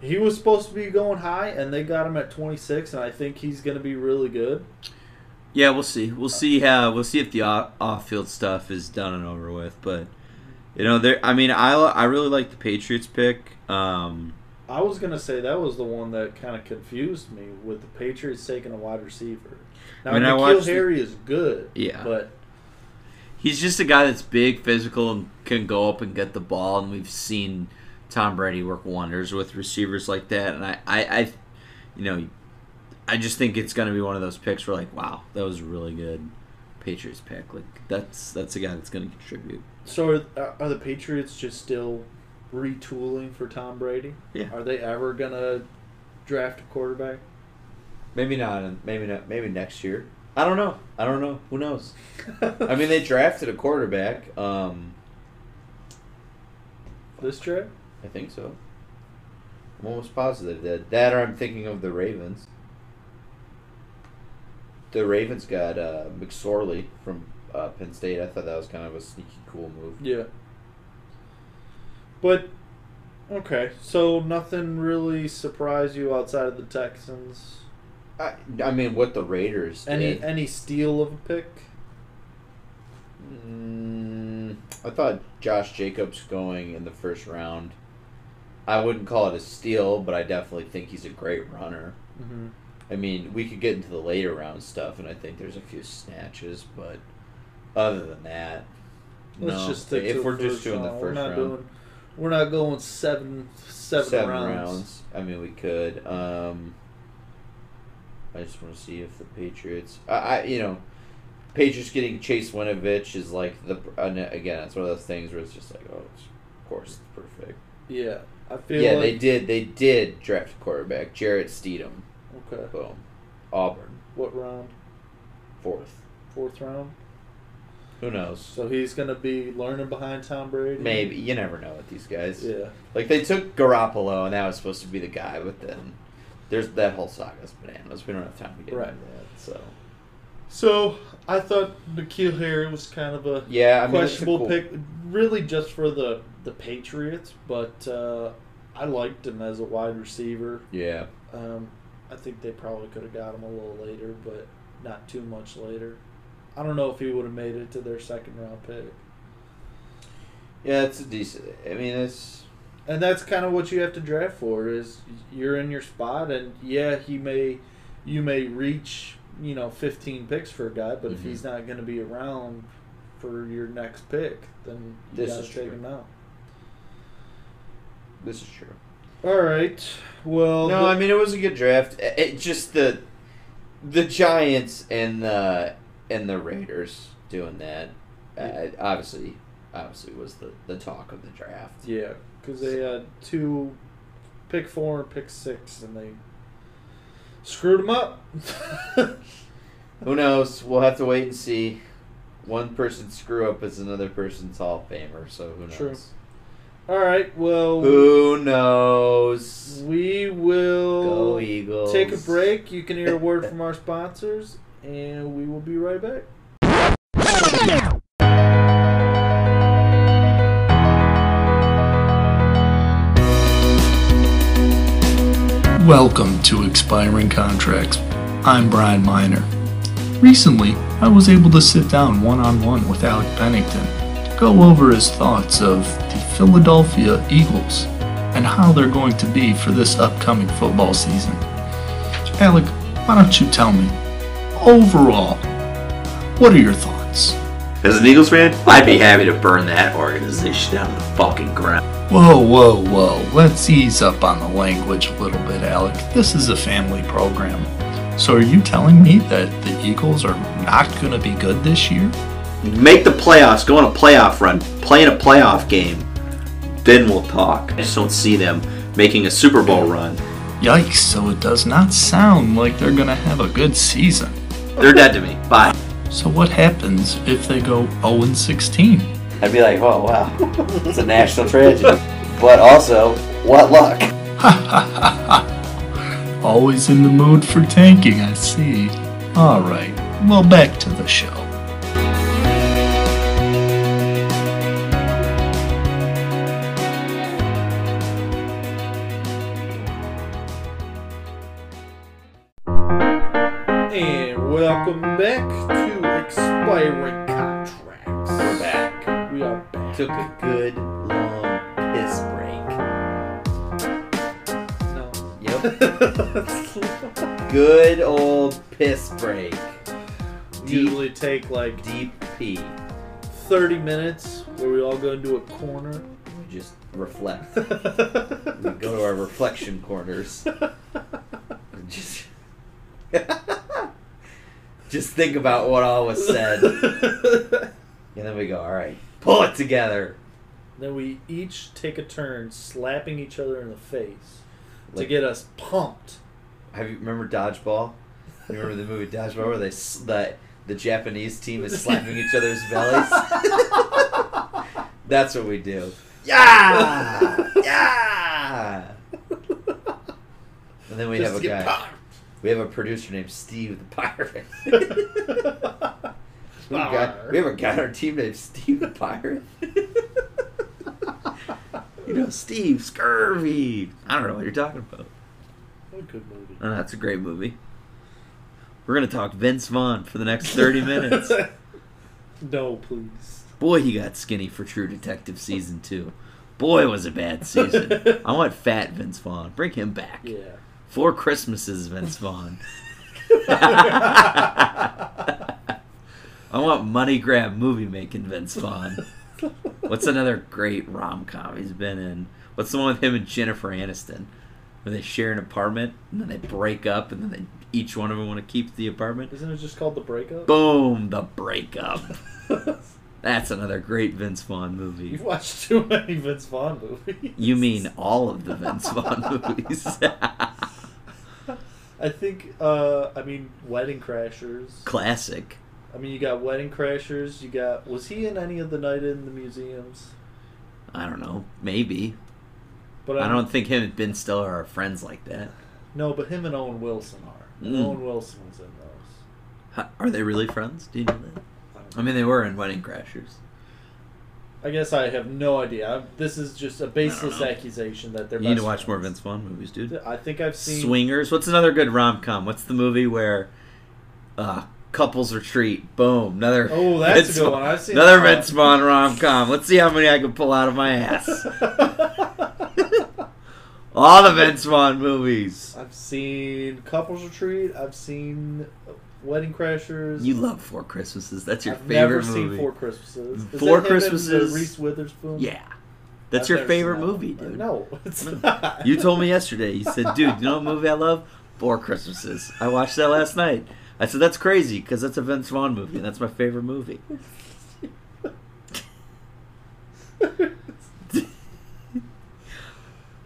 S2: he was supposed to be going high, and they got him at 26, and I think he's going to be really good.
S3: Yeah, we'll see. We'll see how we'll see if the off- off-field stuff is done and over with. But you know, there. I mean, I I really like the Patriots pick. Um,
S2: I was going to say that was the one that kind of confused me with the Patriots taking a wide receiver. Now,
S3: I mean, I
S2: N'Keal
S3: watched the-
S2: Harry is good,
S3: Yeah.
S2: but
S3: he's just a guy that's big, physical, and can go up and get the ball. And we've seen Tom Brady work wonders with receivers like that. And I, I, I you know, I just think it's going to be one of those picks where like, wow, that was a really good Patriots pick. Like that's that's a guy that's going to contribute.
S2: so are, are the Patriots just still retooling for Tom Brady?
S3: Yeah.
S2: Are they ever going to draft a quarterback?
S3: Maybe not. Maybe not. Maybe next year. I don't know. I don't know. Who knows? I mean, they drafted a quarterback. Um,
S2: this draft?
S3: I think so. I'm almost positive that that, or I'm thinking of the Ravens. The Ravens got uh, McSorley from uh, Penn State. I thought that was kind of a sneaky cool move.
S2: Yeah. But okay, so nothing really surprised you outside of the Texans.
S3: I, I mean, what the Raiders
S2: Any
S3: did.
S2: any steal of a pick?
S3: Mm, I thought Josh Jacobs going in the first round. I wouldn't call it a steal, but I definitely think he's a great runner.
S2: Mm-hmm.
S3: I mean, we could get into the later round stuff, and I think there's a few snatches, but other than that,
S2: Let's
S3: no.
S2: just stick
S3: if we're just doing the first
S2: we're not
S3: round,
S2: doing. We're not going seven seven,
S3: seven
S2: rounds.
S3: rounds. I mean, we could. Um, I just want to see if the Patriots. I, I you know, Patriots getting Chase Winovich is like the and again. It's one of those things where it's just like, oh, it's, of course, it's perfect.
S2: Yeah, I feel
S3: Yeah,
S2: like
S3: they did. They did draft a quarterback, Jarrett Stidham.
S2: okay.
S3: Boom, Auburn,
S2: What round?
S3: fourth.
S2: Fourth round.
S3: Who knows?
S2: So he's gonna be learning behind Tom Brady.
S3: Maybe you never know with these guys.
S2: Yeah.
S3: Like they took Garoppolo, and that was supposed to be the guy, but then there's that whole saga's bananas. We don't have time to get
S2: Right.
S3: into that. So
S2: So I thought N'Keal Harry was kind of a
S3: yeah, I mean,
S2: questionable
S3: cool-
S2: pick, really just for the the Patriots, but uh, I liked him as a wide receiver.
S3: Yeah,
S2: Um, I think they probably could have got him a little later, but not too much later. I don't know if he would have made it to their second round pick,
S3: yeah, it's a decent. I mean, it's
S2: and that's kind of what you have to draft for. Is you're in your spot, and yeah, he may, you may reach you know 15 picks for a guy, but if
S3: Mhm.
S2: he's not going to be around for your next pick, then you
S3: This
S2: got
S3: is
S2: to take
S3: true.
S2: him out.
S3: this is true.
S2: All right. Well,
S3: No,
S2: the-
S3: I mean it was a good draft. It, it just the the Giants and the and the Raiders doing that. Uh, obviously, obviously was the the talk of the draft.
S2: yeah, because they had two, pick four and pick six, and they screwed him up.
S3: Who knows? We'll have to wait and see. One person's screw up is another person's Hall of Famer, so who knows?
S2: True. All right. Well,
S3: Who knows?
S2: we will
S3: Go Eagles.
S2: take a break. You can hear a word from our sponsors, and we will be right back.
S4: Welcome to Expiring Contracts. I'm Brian Miner. Recently, I was able to sit down one on one with Alec Pennington to go over his thoughts of the Philadelphia Eagles and how they're going to be for this upcoming football season. Alec, why don't you tell me, overall, what are your thoughts?
S3: As an Eagles fan, I'd be happy to burn that organization down to the fucking ground.
S4: Whoa, whoa, whoa. Let's ease up on the language a little bit, Alec. This is a family program. So are you telling me that the Eagles are not going to be good this year?
S3: Make the playoffs, go on a playoff run, play in a playoff game. Then we'll talk. I just don't see them making a Super Bowl run.
S4: Yikes, so it does not sound like they're going to have a good season.
S3: They're dead to me. Bye.
S4: So what happens if they go 0 16?
S3: I'd be like, oh wow, it's a national tragedy. But also, what luck?
S4: Always in the mood for tanking, I see. Alright, Well, back to the show.
S3: Took a good long piss break.
S2: No.
S3: Yep. Good old piss break.
S2: Usually take like
S3: Deep pee.
S2: 30 minutes where we all go into a corner.
S3: We just reflect. we go to our reflection corners. Just, just think about what all was said, and then we go. All right, pull it together.
S2: then we each take a turn slapping each other in the face to get us pumped.
S3: Have you remember dodgeball? You remember the movie Dodgeball where they s- the the Japanese team is slapping each other's bellies? That's what we do. Yeah, yeah. And then we
S2: Just
S3: have a guy. We have a producer named Steve the Pirate. we, got, we have a guy on our team named Steve the Pirate. you know, Steve Scurvy. I don't know what you're talking about.
S2: What a good movie.
S3: Oh, that's a great movie. We're gonna talk Vince Vaughn for the next thirty minutes.
S2: no, please.
S3: Boy, he got skinny for True Detective season two. Boy, was a bad season. I want fat Vince Vaughn. Bring him back.
S2: Yeah.
S3: Four Christmases, Vince Vaughn. I want money grab movie making Vince Vaughn. What's another great rom com he's been in? What's the one with him and Jennifer Aniston? Where they share an apartment and then they break up and then they, each one of them want to keep the apartment?
S2: Isn't it just called The Breakup?
S3: Boom, the breakup. That's another great Vince Vaughn movie.
S2: You've watched too many Vince Vaughn movies.
S3: You mean all of the Vince Vaughn movies?
S2: I think, uh, I mean, Wedding Crashers.
S3: Classic.
S2: I mean, you got Wedding Crashers. You got. Was he in any of the Night in the Museums?
S3: I don't know. Maybe.
S2: But
S3: I
S2: I'm-
S3: don't think him and Ben Stiller are friends like that.
S2: No, but him and Owen Wilson are.
S3: Mm.
S2: Owen Wilson was in those.
S3: How- Are they really friends? Do you know that?
S2: I,
S3: I mean, they were in Wedding Crashers.
S2: I guess I have no idea. I, this is just a baseless accusation that they're.
S3: You need to watch more. Vince Vaughn movies, dude.
S2: I think I've seen.
S3: Swingers. What's another good rom com? What's the movie where uh, couples retreat? Boom. Another.
S2: Oh, that's a good one. I've seen
S3: Another. Vince Vaughn rom com. Let's see how many I can pull out of my ass. All the Vince Vaughn movies.
S2: I've seen Couples Retreat. I've seen Wedding Crashers.
S3: You love Four Christmases. That's your
S2: I've
S3: favorite
S2: never
S3: movie.
S2: seen Four Christmases. Is
S3: Four
S2: it him and, uh,
S3: Christmases?
S2: Reese Witherspoon.
S3: Yeah. That's
S2: I've
S3: your favorite movie, dude.
S2: No, it's not.
S3: You told me yesterday. You said, "Dude, you know what movie I love? Four Christmases." I watched that last night. I said, "That's crazy because that's a Vince Vaughn movie, and that's my favorite movie."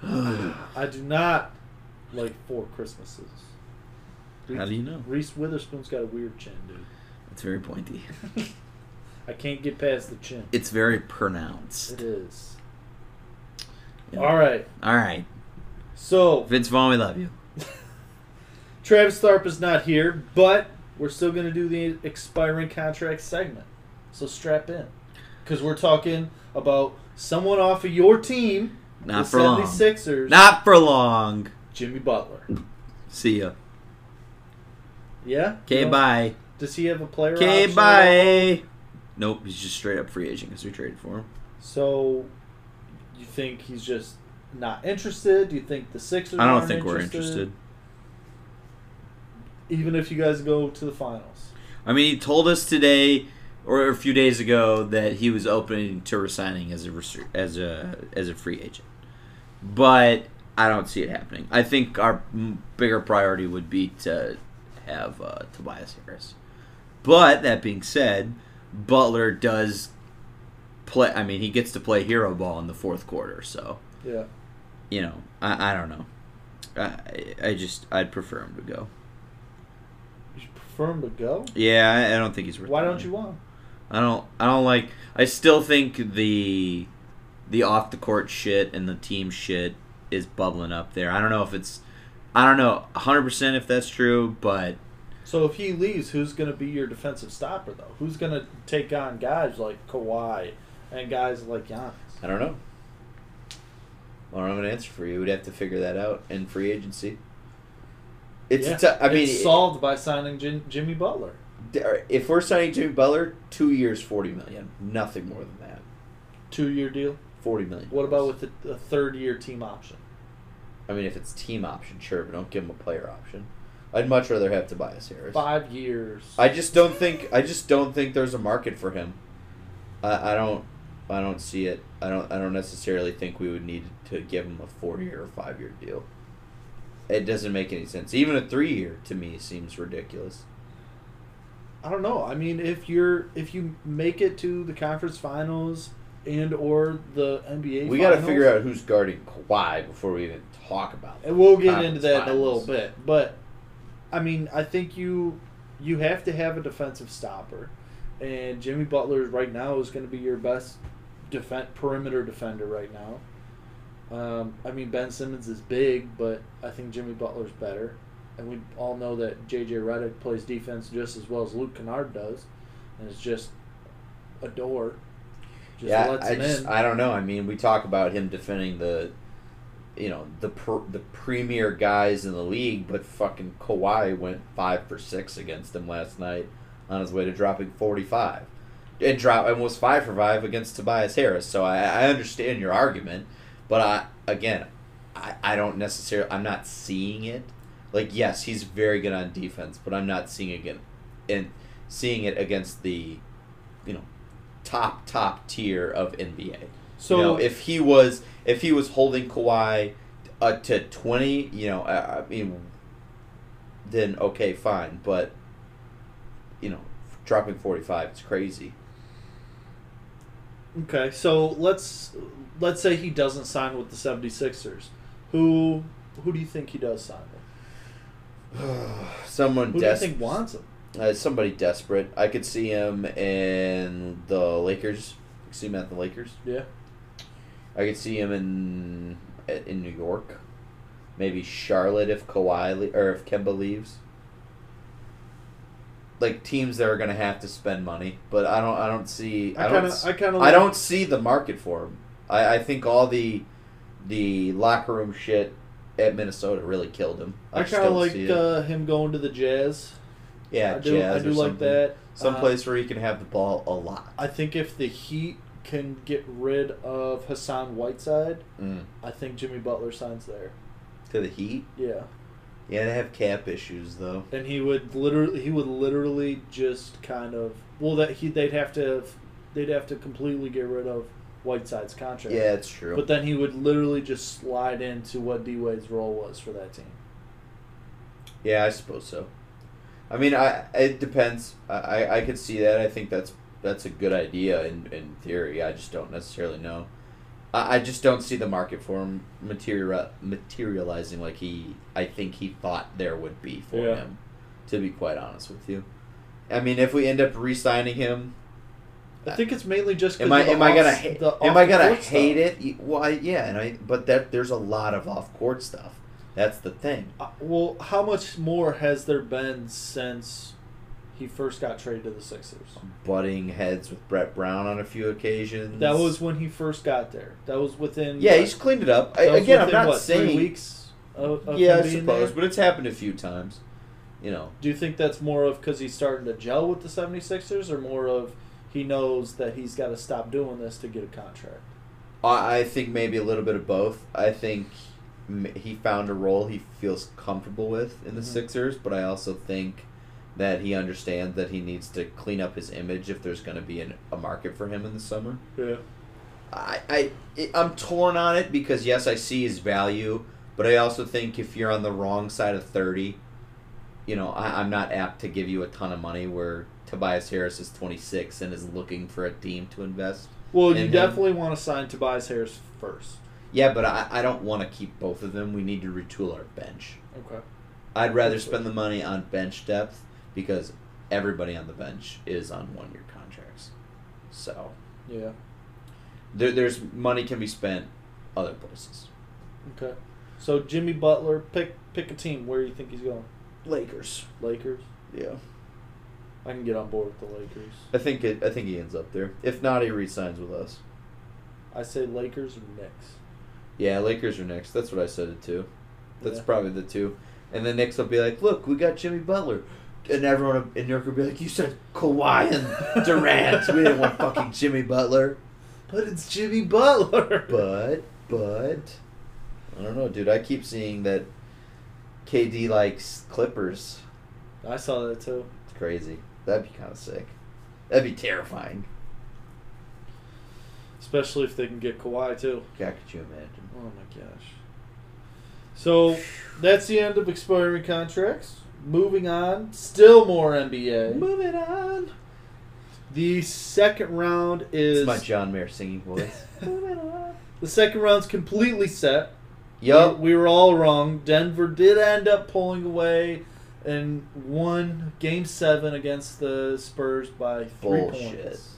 S2: I do not like Four Christmases.
S3: How do you know?
S2: Reese Witherspoon's got a weird chin, dude.
S3: It's very pointy.
S2: I can't get past the chin.
S3: It's very pronounced.
S2: It is.
S3: Yeah.
S2: All right.
S3: All right,
S2: So
S3: Vince Vaughn, we love you.
S2: Travis Tharp is not here, but we're still going to do the expiring contract segment. So strap in. Because we're talking about someone off of your team,
S3: Not
S2: the
S3: for long.
S2: 76ers,
S3: Not for long.
S2: Jimmy Butler.
S3: See ya.
S2: Yeah?
S3: Okay,
S2: You know,
S3: bye.
S2: Does he have a player
S3: Okay, bye. Nope, he's just straight up free agent because we traded for him.
S2: So, you think he's just not interested? Do you think the Sixers
S3: I don't think we're interested.
S2: Even if you guys go to the finals.
S3: I mean, he told us today or a few days ago that he was open to resigning as a as a as a free agent, but I don't see it happening. I think our bigger priority would be to have uh, Tobias Harris. But that being said, Butler does play. I mean, he gets to play hero ball in the fourth quarter, so
S2: Yeah.
S3: you know, I, I don't know. I I just I'd prefer him to go.
S2: You prefer him to go?
S3: Yeah, I, I don't think he's. worth
S2: Why don't you want him?
S3: I don't. I don't like. I still think the the off the court shit and the team shit is bubbling up there. I don't know if it's. I don't know 100 percent if that's true, but
S2: So if he leaves, who's going to be your defensive stopper though? Who's going to take on guys like Kawhi and guys like Giannis?
S3: I don't know. Well I don't have an answer for you. We'd have to figure that out in free agency. It's
S2: Yeah.
S3: a tou- I mean,
S2: it's solved by signing Jim, Jimmy Butler.
S3: if we're signing Jimmy Butler, two years, forty million, nothing more than that.
S2: Two year deal.
S3: Forty million.
S2: What about with the, a third year team option?
S3: I mean, if it's team option, sure, but don't give him a player option. I'd much rather have Tobias Harris.
S2: Five years.
S3: I just don't think. I just don't think there's a market for him. I, I don't. I don't see it. I don't. I don't necessarily think we would need to give him a four-year or five-year deal. It doesn't make any sense. Even a three-year to me seems ridiculous.
S2: I don't know. I mean, if you're if you make it to the conference finals and or the NBA,
S3: we got to figure out who's guarding Kawhi before we even talk about it.
S2: And we'll get into that in a little bit. But I mean, I think you you have to have a defensive stopper, and Jimmy Butler right now is going to be your best defend perimeter defender right now. Um, I mean, Ben Simmons is big, but I think Jimmy Butler's better, and we all know that JJ Redick plays defense just as well as Luke Kennard does, and it's just a door. Just
S3: yeah,
S2: lets
S3: I
S2: him
S3: just
S2: in.
S3: I don't know. I mean, we talk about him defending the, you know, the per, the premier guys in the league, but fucking Kawhi went five for six against him last night on his way to dropping forty five, and drop and was five for five against Tobias Harris. So I, I understand your argument, but I again, I, I don't necessarily I'm not seeing it. Like yes, he's very good on defense, but I'm not seeing it again, and seeing it against the, you know, top top tier of NBA.
S2: so
S3: you know, if he was if he was holding Kawhi uh, to twenty, you know, I, I mean, then okay, fine. But you know, dropping forty five, it's crazy.
S2: Okay, so let's let's say he doesn't sign with the 76ers. Who who do you think he does sign with?
S3: Someone
S2: Who do you think wants him?
S3: uh, somebody desperate. I could see him in the Lakers. I could see him at the Lakers.
S2: Yeah.
S3: I could see him in in New York. Maybe Charlotte if Kawhi le- or if Kemba leaves. Like teams that are gonna have to spend money, but I don't. I don't see. I,
S2: I
S3: don't.
S2: kind of
S3: s-
S2: I kind of
S3: I don't see the market for him. I, I think all the the locker room shit at Minnesota really killed him.
S2: I
S3: just
S2: kind of like uh, him going to the Jazz.
S3: yeah,
S2: I do
S3: Jazz
S2: I do
S3: or
S2: like that.
S3: Some
S2: Uh,
S3: place where he can have the ball a lot.
S2: I think if the Heat can get rid of Hassan Whiteside,
S3: Mm.
S2: I think Jimmy Butler signs there.
S3: To the Heat,
S2: Yeah.
S3: yeah, they have cap issues though.
S2: And he would literally he would literally just kind of well that he they'd have to they'd have to completely get rid of Whiteside's contract.
S3: Yeah, it's true.
S2: But then he would literally just slide into what D Wade's role was for that team.
S3: Yeah, I suppose so. I mean, I it depends. I, I, I could see that. I think that's that's a good idea in, in theory. I just don't necessarily know. I, I just don't see the market for him material materializing like he I think he thought there would be for
S2: Yeah.
S3: him. To be quite honest with you, I mean, if we end up re-signing him,
S2: I think it's mainly just.
S3: am I am I gonna ha- am I gonna hate
S2: stuff.
S3: it? Well, I, yeah, and I but that there's a lot of off court stuff. That's the thing.
S2: Uh, well, how much more has there been since he first got traded to the Sixers?
S3: Butting heads with Brett Brown on a few occasions.
S2: That was when he first got there. That was within.
S3: Yeah,
S2: what,
S3: he's cleaned it up. I, again, I'm not
S2: what,
S3: saying
S2: weeks. Of, of
S3: Yeah, I suppose,
S2: there?
S3: but it's happened a few times. You know,
S2: Do you think that's more of because he's starting to gel with the 76ers or more of he knows that he's got to stop doing this to get a contract?
S3: I, I think maybe a little bit of both. I think he found a role he feels comfortable with in the
S2: Mhm.
S3: Sixers, but I also think that he understands that he needs to clean up his image if there's going to be an, a market for him in the summer.
S2: Yeah.
S3: I, I it- I'm torn on it because yes, I see his value, but I also think if you're on the wrong side of thirty, you know, I, I'm not apt to give you a ton of money where Tobias Harris is 26 and is looking for a team to invest.
S2: Well,
S3: And
S2: you
S3: him.
S2: definitely want to sign Tobias Harris first.
S3: Yeah, but I, I don't want to keep both of them. We need to retool our bench.
S2: Okay.
S3: I'd rather spend the money on bench depth because everybody on the bench is on one year contracts. So
S2: Yeah.
S3: there, there's money can be spent other places.
S2: Okay. So Jimmy Butler, pick pick a team. Where do you think he's going?
S3: Lakers.
S2: Lakers.
S3: Yeah.
S2: I can get on board with the Lakers.
S3: I think it. I think he ends up there. If not, he resigns with us.
S2: I say Lakers or Knicks.
S3: Yeah, Lakers are next. That's what I said it too. That's
S2: Yeah.
S3: probably the two. And the Knicks will be like, "Look, we got Jimmy Butler," and everyone in New York will be like, "You said Kawhi and Durant. we didn't want fucking Jimmy Butler."
S2: But it's Jimmy Butler.
S3: But, but, I don't know, dude. I keep seeing that KD likes Clippers.
S2: I saw that too.
S3: It's crazy. That'd be kind of sick. That'd be terrifying.
S2: Especially if they can get Kawhi too.
S3: God, could you imagine?
S2: Oh my gosh. So that's the end of expiring contracts. Moving on, still more NBA.
S3: Moving on.
S2: The second round is
S3: It's my John Mayer singing voice. Moving on.
S2: the second round's completely set.
S3: Yup.
S2: We, we were all wrong. Denver did end up pulling away and won Game Seven against the Spurs by three
S3: Bullshit.
S2: points.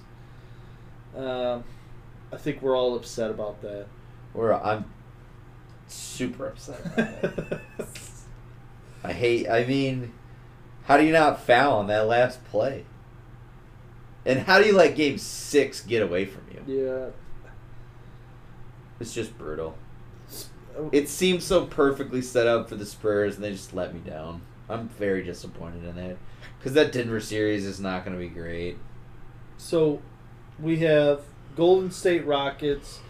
S2: Um, I think we're all upset about that.
S3: We're, I'm super upset. about that. I hate. I mean, how do you not foul on that last play? And how do you let Game Six get away from you?
S2: yeah.
S3: It's just brutal. It seems so perfectly set up for the Spurs, and they just let me down. I'm very disappointed in that because that Denver series is not going to be great.
S2: So we have Golden State Rockets.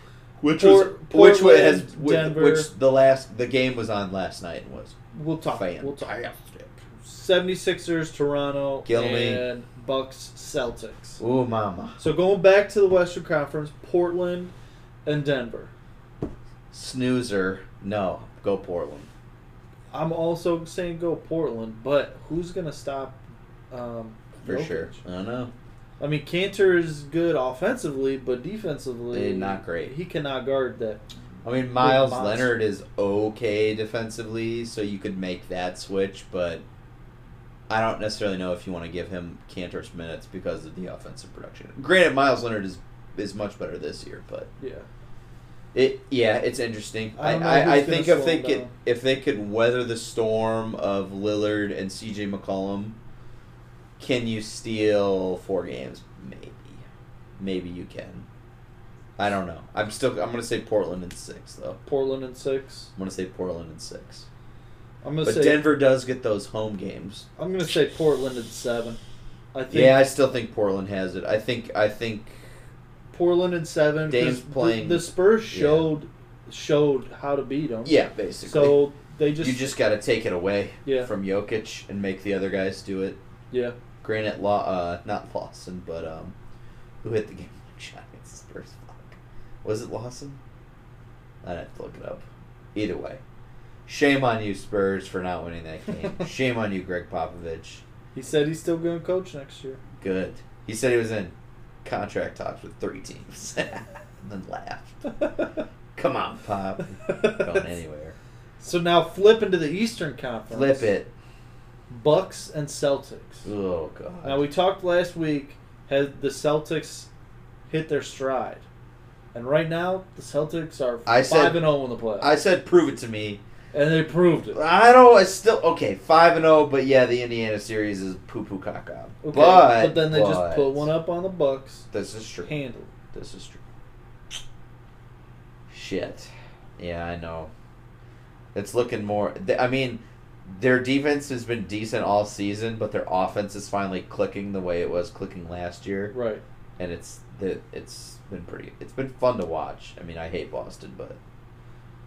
S3: Which
S2: Port-
S3: was which wa- has wh-
S2: Denver.
S3: which the last the game was on last night and was
S2: We'll talk. We'll talk.
S3: fantastic.
S2: 76ers, Toronto,
S3: Kill me.
S2: and Bucks, Celtics.
S3: Ooh, mama,
S2: So going back to the Western Conference, Portland and Denver.
S3: snoozer. No, go Portland.
S2: I'm also saying go Portland, but who's gonna stop? Um,
S3: For
S2: Jokic?
S3: sure. I don't know.
S2: I mean, Kanter is good offensively, but defensively,
S3: Eh, not great.
S2: He cannot guard that.
S3: I mean,
S2: Meyers.
S3: Leonard is okay defensively, so you could make that switch, but I don't necessarily know if you want to give him Kanter's minutes because of the offensive production. Granted, Meyers Leonard is is much better this year, but
S2: Yeah.
S3: It yeah, it's interesting.
S2: I
S3: I, I, I, think if they could if they could weather the storm of Lillard and C.J. McCollum, can you steal four games? Maybe, maybe you can. I don't know. I'm still. I'm gonna say Portland in six though.
S2: Portland and six.
S3: I'm gonna say Portland in six.
S2: I'm gonna
S3: But
S2: say
S3: Denver does get those home games.
S2: I'm gonna say Portland at seven. I think
S3: Yeah, I still think Portland has it. I think. I think.
S2: Portland and seven. 'cause
S3: Dame's
S2: the-
S3: playing-
S2: The, Spurs
S3: yeah.
S2: showed showed how to beat them.
S3: Yeah, basically.
S2: So they just
S3: you just got to take it away
S2: Yeah.
S3: from Jokic and make the other guys do it.
S2: yeah.
S3: Granted, Law, uh, not Lawson, but um, who hit the game shot against the Spurs? Fuck. Was it Lawson? I'd have to look it up. Either way, shame on you, Spurs, for not winning that game. shame on you, Gregg Popovich.
S2: He said he's still going to coach next year.
S3: Good. He said he was in contract talks with three teams, and then laughed. Come on, Pop. Going anywhere.
S2: So now flip into the Eastern Conference.
S3: Flip it.
S2: Bucks and Celtics.
S3: Oh God.
S2: Now we talked last week. Had the Celtics hit their stride, and right now the Celtics are
S3: I
S2: five
S3: said-
S2: and zero in the playoffs,
S3: I said prove it to me.
S2: And they proved it.
S3: I don't. I still okay. Five and zero, but yeah, the Indiana series is poo poo caca.
S2: Okay,
S3: But
S2: then they
S3: but
S2: just put one up on the Bucks.
S3: This is true.
S2: Handled.
S3: This is true. Shit. Yeah, I know. It's looking more. I mean, their defense has been decent all season, but their offense is finally clicking the way it was clicking last year,
S2: Right.
S3: and it's the it's been pretty. It's been fun to watch. I mean, I hate Boston, but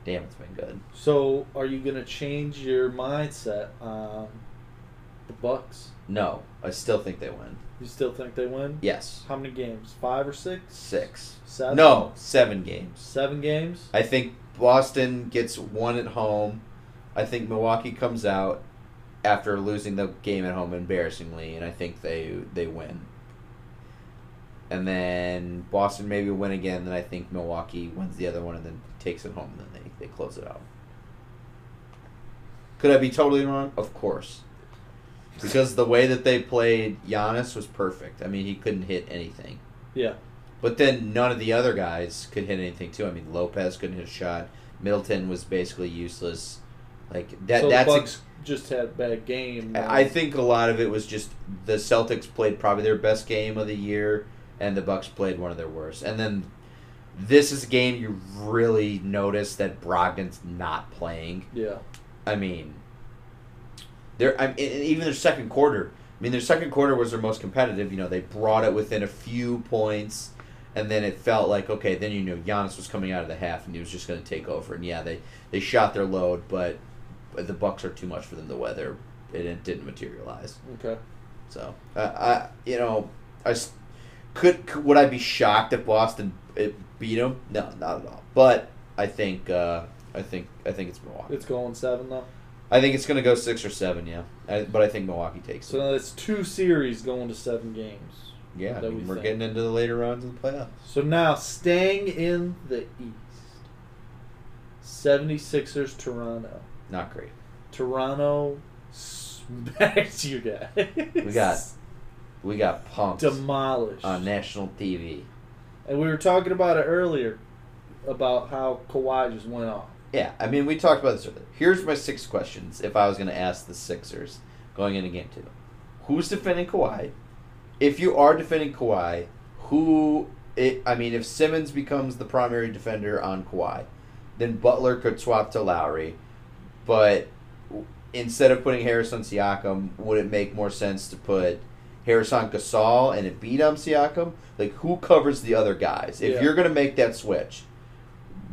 S3: damn, it's been good.
S2: So are you gonna change your mindset on the Bucks?
S3: No, I still think they win.
S2: You still think they win?
S3: Yes,
S2: How many games? Five or six?
S3: six.
S2: Seven?
S3: No, seven games.
S2: Seven games?
S3: I think Boston gets one at home. I think Milwaukee comes out after losing the game at home embarrassingly, and I think they they win. And then Boston maybe win again. Then I think Milwaukee wins the other one and then takes it home. And then they, they close it out. Could I be totally wrong? Of course. Because the way that they played Giannis was perfect. I mean, he couldn't hit anything.
S2: Yeah.
S3: But then none of the other guys could hit anything too. I mean, Lopez couldn't hit a shot. Middleton was basically useless. Like that.
S2: so
S3: that's
S2: just had a bad game.
S3: I I think a lot of it was just the Celtics played probably their best game of the year, and the Bucks played one of their worst. And then this is a game you really notice that Brogdon's not playing.
S2: Yeah.
S3: I mean, their I mean, even their second quarter. I mean, their second quarter was their most competitive. You know, they brought it within a few points, and then it felt like okay. Then you knew Giannis was coming out of the half, and he was just going to take over. And yeah, they they shot their load, but, the Bucks are too much for them to weather. It, it didn't materialize.
S2: Okay.
S3: So uh, I, you know, I could, could would I be shocked if Boston it beat them? No, not at all. But I think uh, I think I think it's Milwaukee.
S2: It's going seven though.
S3: I think it's going to go six or seven. Yeah, I, but I think Milwaukee takes it.
S2: So
S3: it.
S2: now it's two series going to seven games.
S3: Yeah, I mean,
S2: we
S3: we're
S2: think.
S3: getting into the later rounds of the playoffs.
S2: So now staying in the East. 76ers Toronto.
S3: Not great.
S2: Toronto smacked you guys.
S3: We got we got punked
S2: demolished.
S3: on national TV.
S2: And we were talking about it earlier about how Kawhi just went off.
S3: Yeah, I mean, we talked about this earlier. Here's my six questions if I was going to ask the Sixers going into game two. Who's defending Kawhi? If you are defending Kawhi, who. It, I mean, if Simmons becomes the primary defender on Kawhi, then Butler could swap to Lowry. But instead of putting Harris on Siakam, would it make more sense to put Harris on Gasol and Embiid on Siakam? Like, who covers the other guys? If
S2: Yeah.
S3: you're going to make that switch,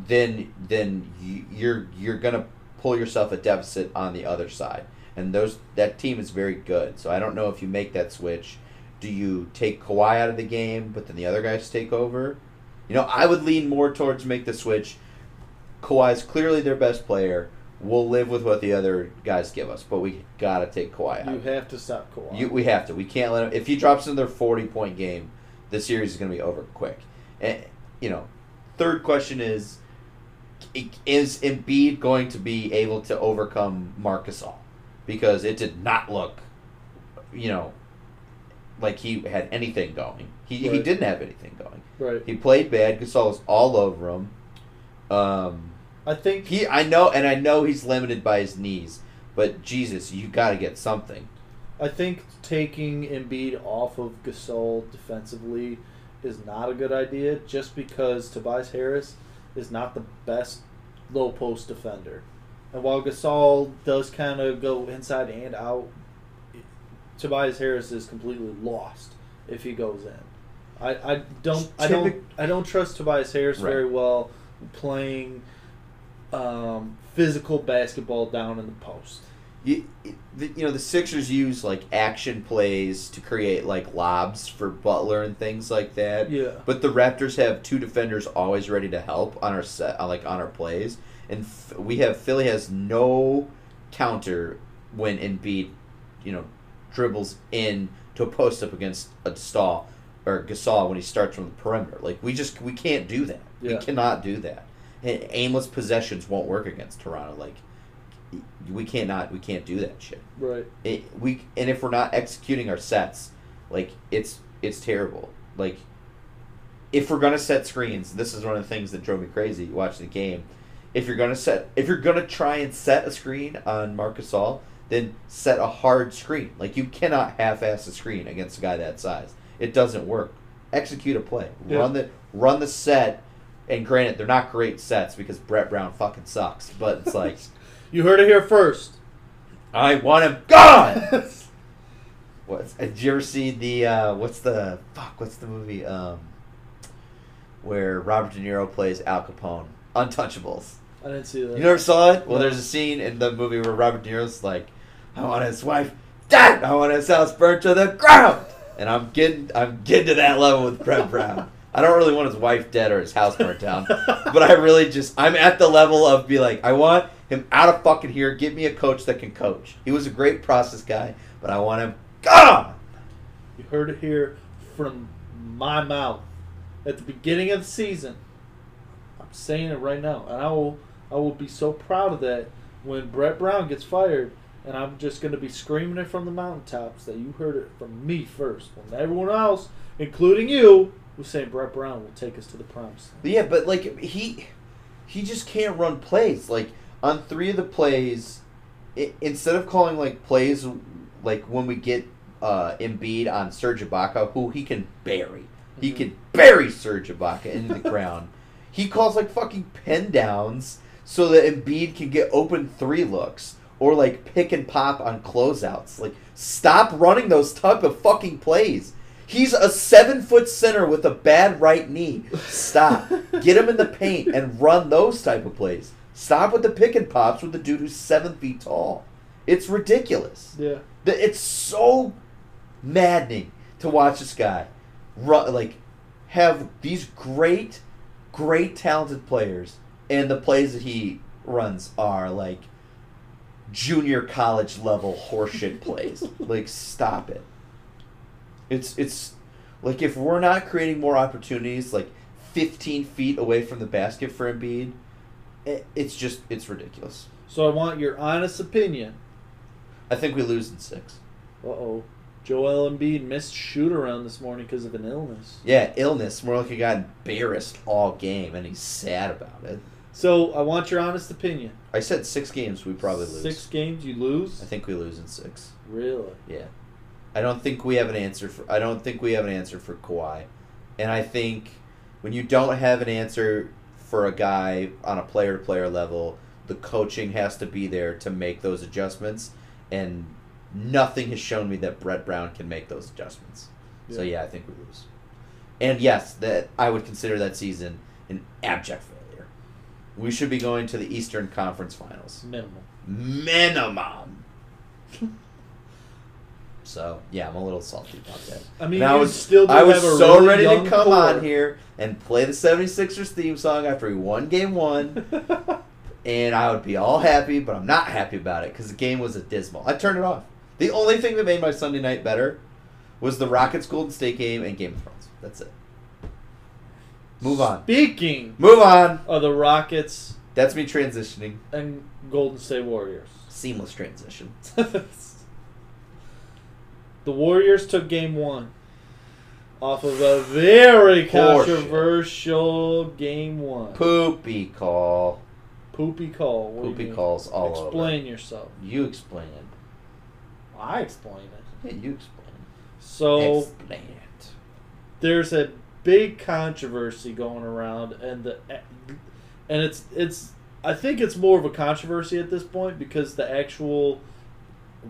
S3: then then you- you're you're gonna pull yourself a deficit on the other side, and those that team is very good. So I don't know if you make that switch. Do you take Kawhi out of the game, but then the other guys take over? You know, I would lean more towards make the switch. Kawhi's clearly their best player. We'll live with what the other guys give us, but we gotta take Kawhi out.
S2: You have to stop Kawhi.
S3: You, we have to. We can't let him. If he drops another forty point game, the series is going to be over quick. And you know, third question is: Is Embiid going to be able to overcome Marc Gasol? Because it did not look, you know, like he had anything going. He he didn't have anything going.
S2: right.
S3: He played bad. Gasol was all over him. Um,
S2: I think
S3: he I know, and I know he's limited by his knees. But Jesus, you got to get something.
S2: I think taking Embiid off of Gasol defensively is not a good idea just because Tobias Harris is not the best low post defender. And while Gasol does kind of go inside and out, Tobias Harris is completely lost if he goes in. I, I don't I don't I don't trust Tobias Harris
S3: Right.
S2: very well playing um, physical basketball down in the post.
S3: You, you know the Sixers use like action plays to create like lobs for Butler and things like that.
S2: Yeah.
S3: But the Raptors have two defenders always ready to help on our set, like on our plays, and we have Philly has no counter when Embiid, you know, dribbles in to a post up against a stall or Gasol when he starts from the perimeter. Like we just we can't do that.
S2: Yeah.
S3: We cannot do that. Aimless possessions won't work against Toronto. Like we cannot we can't do that shit.
S2: Right.
S3: It, we and if we're not executing our sets, like it's it's terrible. Like if we're gonna set screens, this is one of the things that drove me crazy watching the game. If you're gonna set, if you're gonna try and set a screen on Marc Gasol, then set a hard screen. Like you cannot half-ass a screen against a guy that size. It doesn't work. Execute a play.
S2: Yeah.
S3: Run the run the set. And granted, they're not great sets because Brett Brown fucking sucks. But it's like
S2: You heard it here first.
S3: I want him gone. What did you ever see the uh, what's the fuck? What's the movie um, where Robert De Niro plays Al Capone? Untouchables.
S2: I didn't see that.
S3: You never saw it? Well, there's a scene in the movie where Robert De Niro's like, "I want his wife dead. I want his house burnt to the ground." And I'm getting, I'm getting to that level with Brett Brown. I don't really want his wife dead or his house burnt down, but I really just, I'm at the level of be like, I want him out of fucking here. Give me a coach that can coach. He was a great process guy, but I want him gone.
S2: You heard it here from my mouth. At the beginning of the season, I'm saying it right now, and I will I will be so proud of that when Brett Brown gets fired, and I'm just going to be screaming it from the mountaintops that you heard it from me first, when everyone else, including you, was saying Brett Brown will take us to the promised land.
S3: Yeah, but like he, he just can't run plays. Like on three of the plays i instead of calling like plays like when we get uh, Embiid on Serge Ibaka, who he can bury, he
S2: Mhm.
S3: can bury Serge Ibaka into the ground. He calls like fucking pin downs so that Embiid can get open three looks or like pick and pop on closeouts. Like stop running those type of fucking plays. He's a seven foot center with a bad right knee. Stop. Get him in the paint and run those type of plays. Stop with the pick and pops with the dude who's seven feet tall. It's ridiculous.
S2: Yeah.
S3: It's so maddening to watch this guy run like have these great, great talented players, and the plays that he runs are like junior college level horseshit plays. like, stop it. It's it's like if we're not creating more opportunities, like 15 feet away from the basket for Embiid, it, it's just it's ridiculous.
S2: So I want your honest opinion.
S3: I think we lose in six.
S2: Uh oh. Joel Embiid missed shoot around this morning because of an illness.
S3: Yeah, illness. More like he got embarrassed all game, and he's sad about it.
S2: So I want your honest opinion.
S3: I said six games, we probably lose.
S2: Six games, you lose.
S3: I think we lose in six.
S2: Really?
S3: Yeah, I don't think we have an answer for. I don't think we have an answer for Kawhi, and I think when you don't have an answer for a guy on a player-to-player level, the coaching has to be there to make those adjustments, and nothing has shown me that Brett Brown can make those adjustments. So
S2: Yeah.
S3: yeah, I think we lose. And yes, that I would consider that season an abject failure. We should be going to the Eastern Conference Finals.
S2: Minimum.
S3: Minimum. so yeah, I'm a little salty about that.
S2: I mean,
S3: I was
S2: still
S3: I was so
S2: really
S3: ready to come
S2: core.
S3: on here and play the 76ers theme song after we won game one, and I would be all happy, but I'm not happy about it because the game was a dismal. I turned it off. The only thing that made my Sunday night better was the Rockets Golden State game and Game of Thrones. That's it. Move on.
S2: Speaking
S3: Move on.
S2: of the Rockets
S3: That's me transitioning.
S2: and Golden State Warriors.
S3: Seamless transition.
S2: the Warriors took game one off of a very
S3: Horseshit.
S2: controversial game one.
S3: Poopy call.
S2: Poopy call. What
S3: Poopy calls all over.
S2: Explain yourself.
S3: You explain it.
S2: I explain it.
S3: Yeah, you explain it.
S2: So
S3: explain it.
S2: there's a big controversy going around, and the and it's it's I think it's more of a controversy at this point because the actual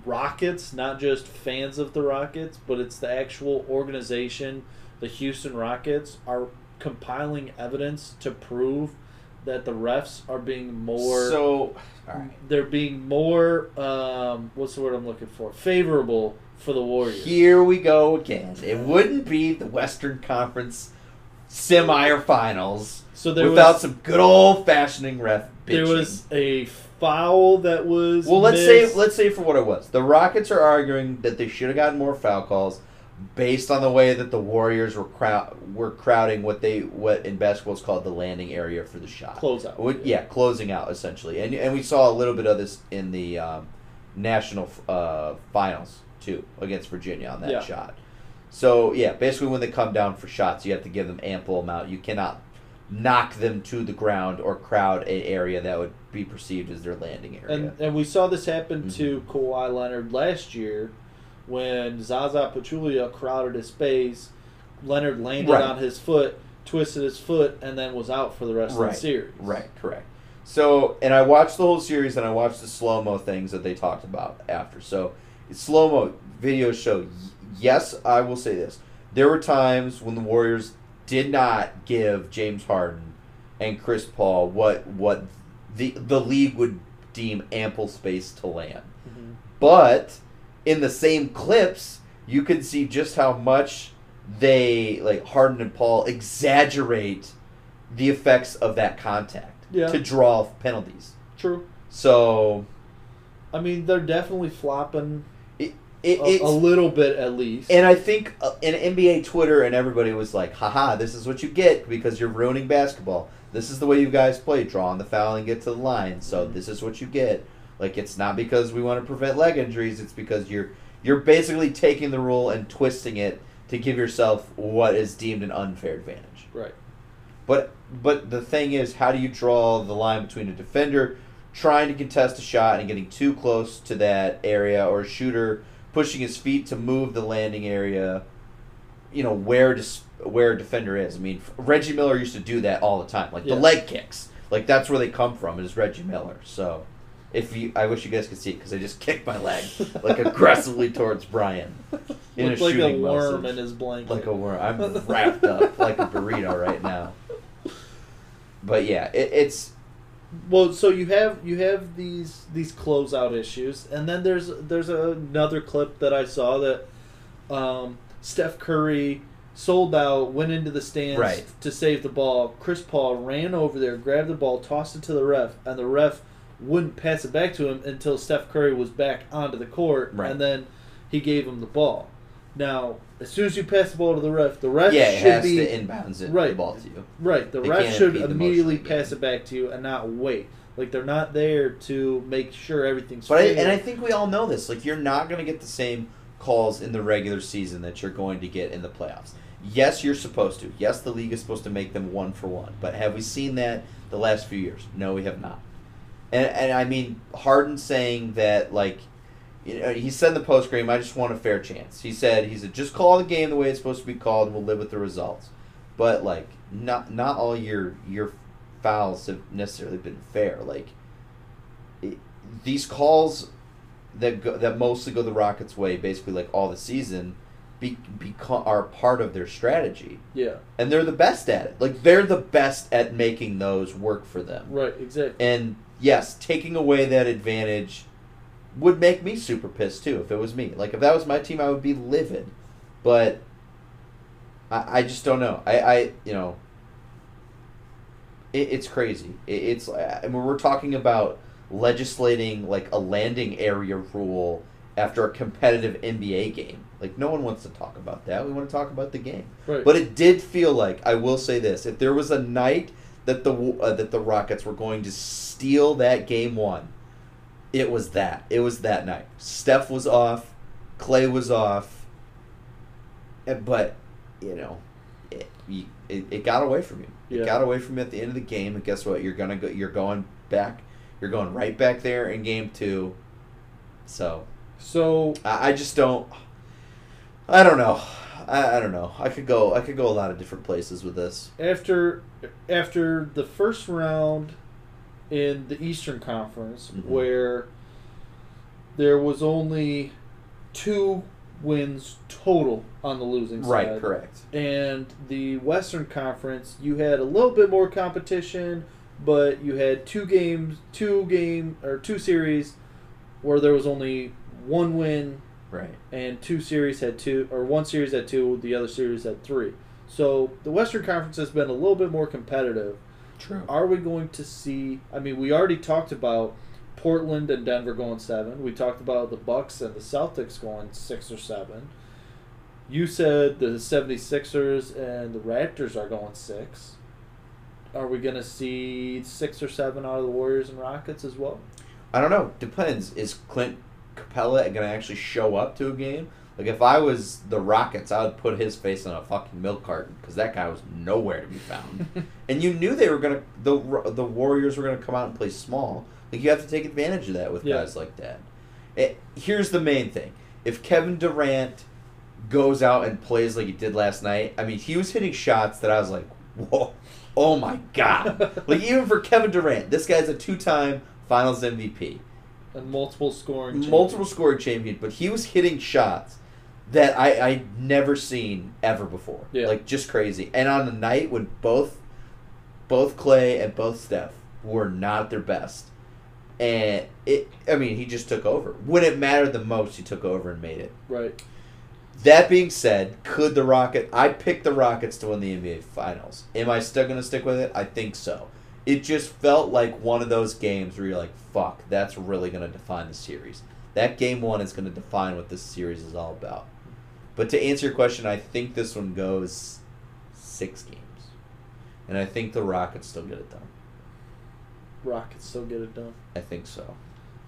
S2: Rockets, not just fans of the Rockets, but it's the actual organization, the Houston Rockets, are compiling evidence to prove that the refs are being more
S3: So, all right.
S2: they're being more um, what's the word I'm looking for favorable for the Warriors.
S3: Here we go again. It wouldn't be the Western Conference semi or finals
S2: So
S3: without
S2: was
S3: some good old fashioning ref bitching.
S2: there was a foul that was
S3: well, let's
S2: missed.
S3: say let's say for what it was. The Rockets are arguing that they should have gotten more foul calls based on the way that the Warriors were crowd were crowding what they what in basketball is called the landing area for the shot.
S2: Closeout.
S3: Would- yeah, closing out essentially, and and we saw a little bit of this in the um, national uh, finals too against Virginia on that
S2: Yeah.
S3: shot. So yeah, basically when they come down for shots, you have to give them ample amount. You cannot knock them to the ground or crowd an area that would be perceived as their landing area.
S2: and and we saw this happen to
S3: Mm-hmm.
S2: Kawhi Leonard last year when Zaza Pachulia crowded his space. Leonard landed
S3: Right.
S2: on his foot, twisted his foot, and then was out for the rest of the series.
S3: Right, correct. So, and I watched the whole series, and I watched the slow mo things that they talked about after. So, slow mo videos show. Yes, I will say this: there were times when the Warriors did not give James Harden and Chris Paul what what the the league would deem ample space to land.
S2: Mhm.
S3: But in the same clips, you can see just how much they like Harden and Paul exaggerate the effects of that contact
S2: Yeah.
S3: to draw penalties.
S2: True.
S3: So
S2: I mean, they're definitely flopping
S3: it,
S2: a, a little bit at least.
S3: and I think uh, in NBA Twitter and everybody was like, haha, this is what you get because you're ruining basketball. This is the way you guys play, draw on the foul and get to the line. So
S2: Mhm.
S3: this is what you get. Like it's not because we want to prevent leg injuries, it's because you're you're basically taking the rule and twisting it to give yourself what is deemed an unfair advantage.
S2: right.
S3: But but the thing is, how do you draw the line between a defender trying to contest a shot and getting too close to that area, or a shooter pushing his feet to move the landing area. You know where dis- where a defender is. I mean, Reggie Miller used to do that all the time, like
S2: Yeah.
S3: the leg kicks. Like that's where they come from. Is Reggie Miller. So, if you, I wish you guys could see it because I just kicked my leg like aggressively towards Brian in
S2: Looked
S3: a
S2: like a
S3: shooting
S2: worm
S3: motion.
S2: in his blanket.
S3: like a worm. I'm wrapped up like a burrito right now. But yeah, it, it's
S2: Well, so you have you have these these closeout issues, and then there's there's another clip that I saw that um, Steph Curry sold out, went into the stands
S3: Right.
S2: to save the ball. Chris Paul ran over there, grabbed the ball, tossed it to the ref, and the ref wouldn't pass it back to him until Steph Curry was back onto the court,
S3: Right.
S2: and then he gave him the ball. Now, as soon as you pass the ball to the ref, the ref
S3: yeah,
S2: should
S3: has
S2: be
S3: to inbounds it the
S2: right.
S3: ball to you.
S2: Right, the ref should
S3: the
S2: immediately
S3: game.
S2: pass it back to you and not wait. Like they're not there to make sure everything's.
S3: But I, and I think we all know this. Like you're not going to get the same calls in the regular season that you're going to get in the playoffs. Yes, you're supposed to. Yes, the league is supposed to make them one for one. But have we seen that the last few years? No, we have not. And and I mean Harden saying that like he said in the post game, I just want a fair chance. He said he said just call the game the way it's supposed to be called and we'll live with the results. But like not not all your your fouls have necessarily been fair. Like it, these calls that go, that mostly go the Rockets' way, basically like all the season, be, become are part of their strategy,
S2: yeah,
S3: and they're the best at it. Like they're the best at making those work for them.
S2: right, exactly.
S3: And yes, taking away that advantage would make me super pissed too if it was me. Like if that was my team, I would be livid. But I, I just don't know. I, I you know, it, it's crazy. It, it's I mean we're talking about legislating like a landing area rule after a competitive NBA game. Like no one wants to talk about that. We want to talk about the game.
S2: Right.
S3: But it did feel like I will say this: if there was a night that the uh, that the Rockets were going to steal that game one, it was that. It was that night. Steph was off, Clay was off, but you know, it it, it got away from you. It
S2: Yeah.
S3: got away from you at the end of the game, and guess what? You're gonna go. You're going back. You're going right back there in game two. So
S2: so
S3: I, I just don't. I don't know. I, I don't know. I could go. I could go a lot of different places with this.
S2: after after the first round in the Eastern Conference,
S3: Mhm.
S2: where there was only two wins total on the losing
S3: Right.
S2: side, Right,
S3: Correct.
S2: and the Western Conference, you had a little bit more competition, but you had two games, two game or two series where there was only one win
S3: Right.
S2: and two series had two or one series had two, the other series had three. So the Western Conference has been a little bit more competitive.
S3: True.
S2: Are we going to see I mean, we already talked about Portland and Denver going 7. We talked about the Bucks and the Celtics going 6 or 7. You said the 76ers and the Raptors are going 6. Are we going to see 6 or 7 out of the Warriors and Rockets as well?
S3: I don't know. Depends. Is Clint Capela going to actually show up to a game? Like if I was the Rockets, I would put his face on a fucking milk carton because that guy was nowhere to be found. and you knew they were gonna the the Warriors were gonna come out and play small. Like you have to take advantage of that with
S2: Yeah.
S3: guys like that. It, here's the main thing: if Kevin Durant goes out and plays like he did last night, I mean, he was hitting shots that I was like, whoa, oh my god! like even for Kevin Durant, this guy's a two-time Finals MVP
S2: and multiple scoring
S3: multiple scoring champion, but he was hitting shots that I I never seen ever before.
S2: Yeah.
S3: Like just crazy. And on the night when both both Clay and both Steph were not their best. And it I mean, he just took over. When it mattered the most, he took over and made it.
S2: Right.
S3: That being said, could the Rocket I picked the Rockets to win the NBA finals. Am I still gonna stick with it? I think so. It just felt like one of those games where you're like, fuck, that's really gonna define the series. That game one is gonna define what this series is all about. But to answer your question, I think this one goes six games. And I think the Rockets still get it done.
S2: Rockets still get it done.
S3: I think so.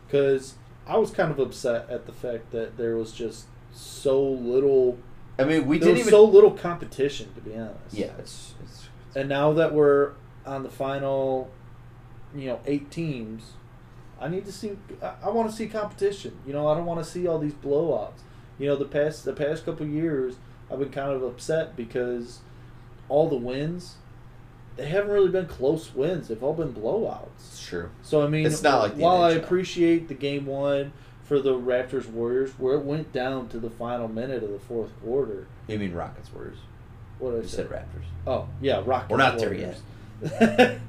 S2: Because I was kind of upset at the fact that there was just so little.
S3: I mean we didn't even
S2: so little competition, to be honest.
S3: Yeah, it's, it's, it's
S2: And now that we're on the final, you know, eight teams, I need to see. I, I want to see competition. You know, I don't want to see all these blowouts. You know, the past the past couple years, I've been kind of upset because all the wins, they haven't really been close wins. They've all been blowouts.
S3: It's true.
S2: So I mean,
S3: It's not like
S2: while I appreciate the game one for the Raptors Warriors, where it went down to the final minute of the fourth quarter.
S3: You mean Rockets Warriors?
S2: What did I
S3: You
S2: say?
S3: said Raptors.
S2: Oh yeah, Rockets.
S3: We're not there
S2: yet.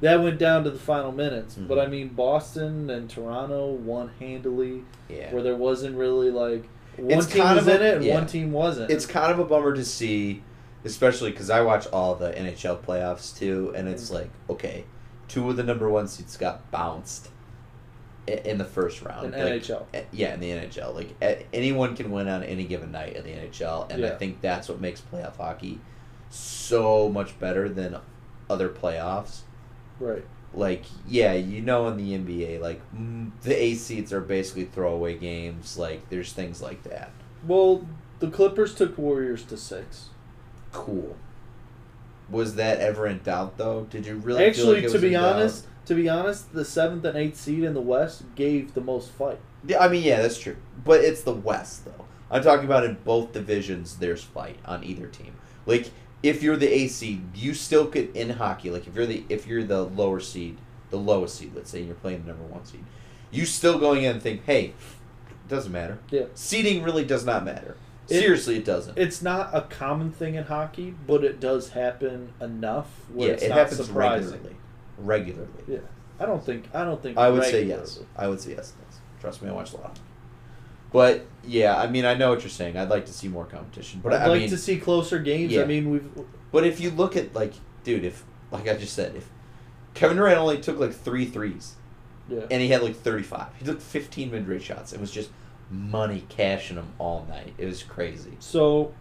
S2: that went down to the final minutes, but
S3: Mhm.
S2: I mean Boston and Toronto won handily,
S3: Yeah.
S2: where there wasn't really like one
S3: It's
S2: team
S3: kind
S2: was
S3: of
S2: in
S3: a-
S2: it and
S3: yeah.
S2: one team wasn't.
S3: It's kind of a bummer to see, especially because I watch all the NHL playoffs too, and it's
S2: Mm.
S3: like, okay, two of the number one seeds got bounced in the first round.
S2: In
S3: Like,
S2: NHL.
S3: eh, Yeah, in the NHL. Like anyone can win on any given night in the NHL, and I think that's what makes playoff hockey so much better than other playoffs.
S2: right.
S3: Like, yeah, you know, in the NBA, like the A seats are basically throwaway games. Like, there's things like that.
S2: Well, the Clippers took Warriors to six.
S3: Cool. Was that ever in doubt though? Did you really
S2: Actually,
S3: like
S2: to
S3: was
S2: be
S3: in doubt?
S2: honest, to be honest, the seventh and eighth seed in the West gave the most fight.
S3: Yeah, I mean, yeah, that's true. But it's the West though. I'm talking about in both divisions. There's fight on either team. Like if you're the A seed, you still could in hockey. Like if you're the if you're the lower seed, the lowest seed, let's say, and you're playing the number one seed, you still going in and think, hey, it doesn't matter.
S2: Yeah.
S3: Seeding really does not matter.
S2: It-
S3: Seriously, it doesn't.
S2: It's not a common thing in hockey, but it does happen enough where
S3: yeah,
S2: it's
S3: it
S2: not
S3: happens
S2: surprising.
S3: regularly. Regularly.
S2: Yeah, I don't think I don't think
S3: I would say yes. I would say yes. Trust me, I watched a lot. But yeah, I mean, I know what you're saying. I'd like to see more competition. But
S2: I'd
S3: I
S2: like
S3: mean,
S2: to see closer games.
S3: Yeah.
S2: I mean, we've
S3: but if you look at like, dude, if like I just said, if Kevin Durant only took like three threes
S2: yeah.
S3: and he had like 35, he took 15 mid-range shots. It was just money cashing them all night. It was crazy.
S2: so,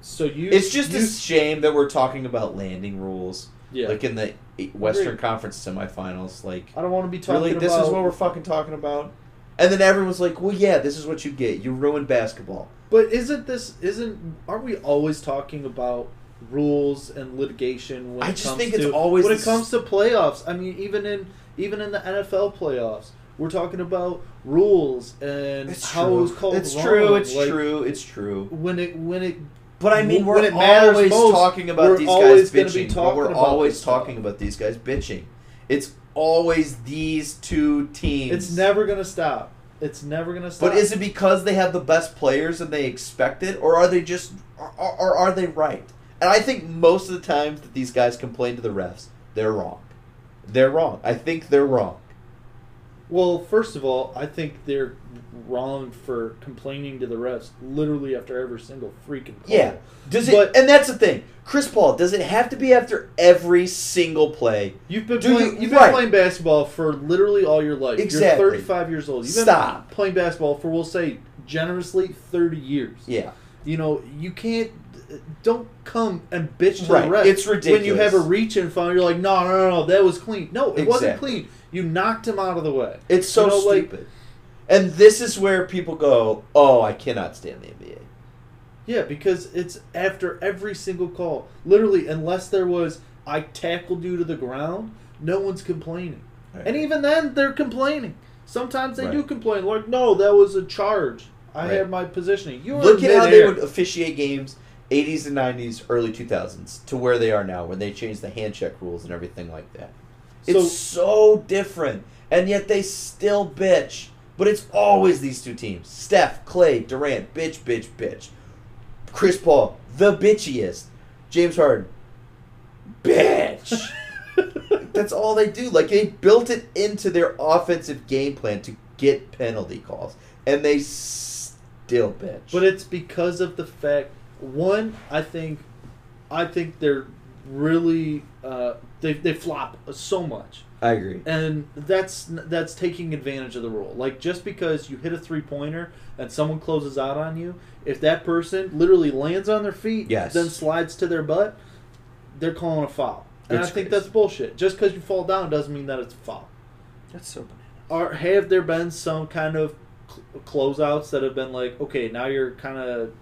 S2: so you.
S3: It's just
S2: you,
S3: a shame that we're talking about landing rules,
S2: yeah.
S3: like in the Western Conference semifinals. Like,
S2: I don't want to be talking
S3: really,
S2: about.
S3: this is what we're fucking talking about. And then everyone's like, "Well, yeah, this is what you get. You ruined basketball."
S2: But isn't this isn't? Aren't we always talking about rules and litigation when
S3: I
S2: it
S3: just
S2: comes
S3: think
S2: to
S3: it's always
S2: when it comes to playoffs? I mean, even in even in the NFL playoffs, we're talking about rules and
S3: It's
S2: how
S3: true.
S2: it was called.
S3: It's
S2: wrong.
S3: true. It's
S2: Like,
S3: true. It's true.
S2: When it when it
S3: But I mean, we're always
S2: most,
S3: talking about these guys
S2: be
S3: bitching.
S2: Talking
S3: we're always talking about these guys bitching. It's always these two teams.
S2: it's never gonna stop. It's never gonna stop.
S3: But is it because they have the best players and they expect it, or are they just, or, or are they right? And I think most of the times that these guys complain to the refs, they're wrong. They're wrong. I think they're wrong.
S2: Well, first of all, I think they're wrong for complaining to the refs literally after every single freaking call.
S3: Yeah. Does it?
S2: But-
S3: and that's the thing, Chris Paul. Does it have to be after every single play?
S2: You've been
S3: Do
S2: playing.
S3: you-
S2: have
S3: right.
S2: playing basketball for literally all your life.
S3: Exactly.
S2: You're 35 years old. You've been
S3: Stop.
S2: playing basketball for we'll say generously 30 years.
S3: Yeah.
S2: You know you can't. Don't come and bitch to
S3: Right.
S2: the refs.
S3: It's ridiculous.
S2: When you have a reach in front, you're like, no, no, no, no, that was clean. No, it wasn't clean. You knocked him out of the way.
S3: It's so
S2: You know, like-
S3: stupid. And this is where people go, "Oh, I cannot stand the NBA."
S2: Yeah, because it's after every single call. Literally, unless there was I tackled you to the ground, no one's complaining. And even then, they're complaining. Sometimes they do complain, like, "No, that was a charge. I
S3: Right.
S2: had my positioning." You
S3: Look at how they would officiate games 80s and 90s, early 2000s to where they are now when they changed the hand check rules and everything like that. It's so different. And yet they still bitch. But it's always these two teams. Steph, Clay, Durant, bitch, bitch, bitch. Chris Paul, the bitchiest. James Harden, bitch. That's all they do. Like they built it into their offensive game plan to get penalty calls. And they still bitch.
S2: But it's because of the fact one, I think, I think they're really uh, they they flop so much.
S3: I agree.
S2: and that's that's taking advantage of the rule. Like just because you hit a three pointer and someone closes out on you, if that person literally lands on their feet,
S3: Yes.
S2: then slides to their butt, they're calling a foul. And
S3: It's
S2: I think
S3: crazy.
S2: that's bullshit. Just because you fall down doesn't mean that it's a foul.
S3: That's so bananas.
S2: Or have there been some kind of cl- closeouts that have been like, okay, now you're kind of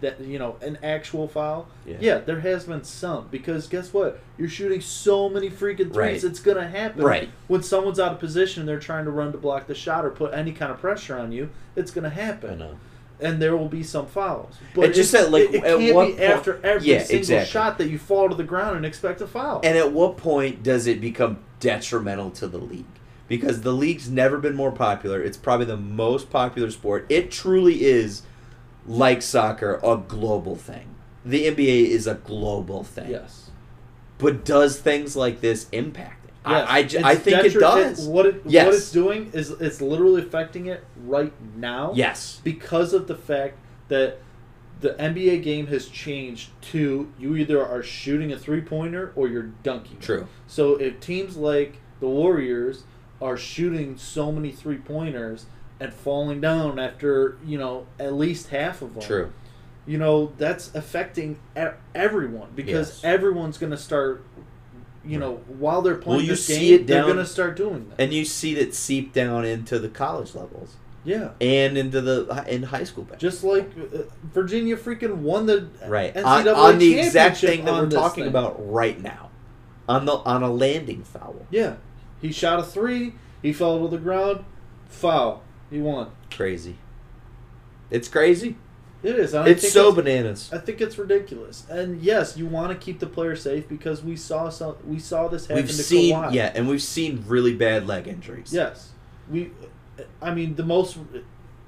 S2: that you know an actual foul.
S3: Yeah.
S2: Yeah. there has been some because guess what? You're shooting so many freaking threes.
S3: Right.
S2: It's gonna happen.
S3: Right.
S2: When someone's out of position and they're trying to run to block the shot or put any kind of pressure on you, it's gonna happen.
S3: I know.
S2: And there will be some fouls. But
S3: It just said, like,
S2: it, it
S3: at
S2: can't
S3: what
S2: be
S3: point-
S2: after every
S3: Yeah,
S2: single
S3: exactly.
S2: shot that you fall to the ground and expect a foul.
S3: And at what point does it become detrimental to the league? Because the league's never been more popular. It's probably the most popular sport. It truly is, like soccer, a global thing. The NBA is a global thing.
S2: yes.
S3: But does things like this impact it?
S2: Yes,
S3: I, I, j-
S2: it's
S3: I think it
S2: detri-
S3: does.
S2: what it
S3: Yes.
S2: what it's doing is it's literally affecting it right now.
S3: yes.
S2: Because of the fact that the NBA game has changed to you either are shooting a three pointer or you're dunking.
S3: True.
S2: So if teams like the Warriors are shooting so many three pointers and falling down after you know at least half of them,
S3: True.
S2: you know that's affecting everyone because
S3: Yes.
S2: everyone's going to start you know while they're playing
S3: you
S2: this game they're going to start doing that
S3: And you see that seep down into the college levels
S2: yeah
S3: and into the in high school. back.
S2: just like uh, virginia freaking won the
S3: right
S2: NCAA
S3: on, on the exact thing that we're talking
S2: thing.
S3: about right now, on the on a landing foul.
S2: yeah he shot a three he fell to the ground foul he won
S3: Crazy. It's crazy.
S2: it is I
S3: It's
S2: think
S3: so
S2: it's,
S3: bananas.
S2: I think it's ridiculous, and yes, you want to keep the player safe because we saw some. We saw this happen
S3: We've
S2: to
S3: seen
S2: Kawhi.
S3: yeah, and we've seen really bad leg injuries.
S2: Yes, we. I mean, the most,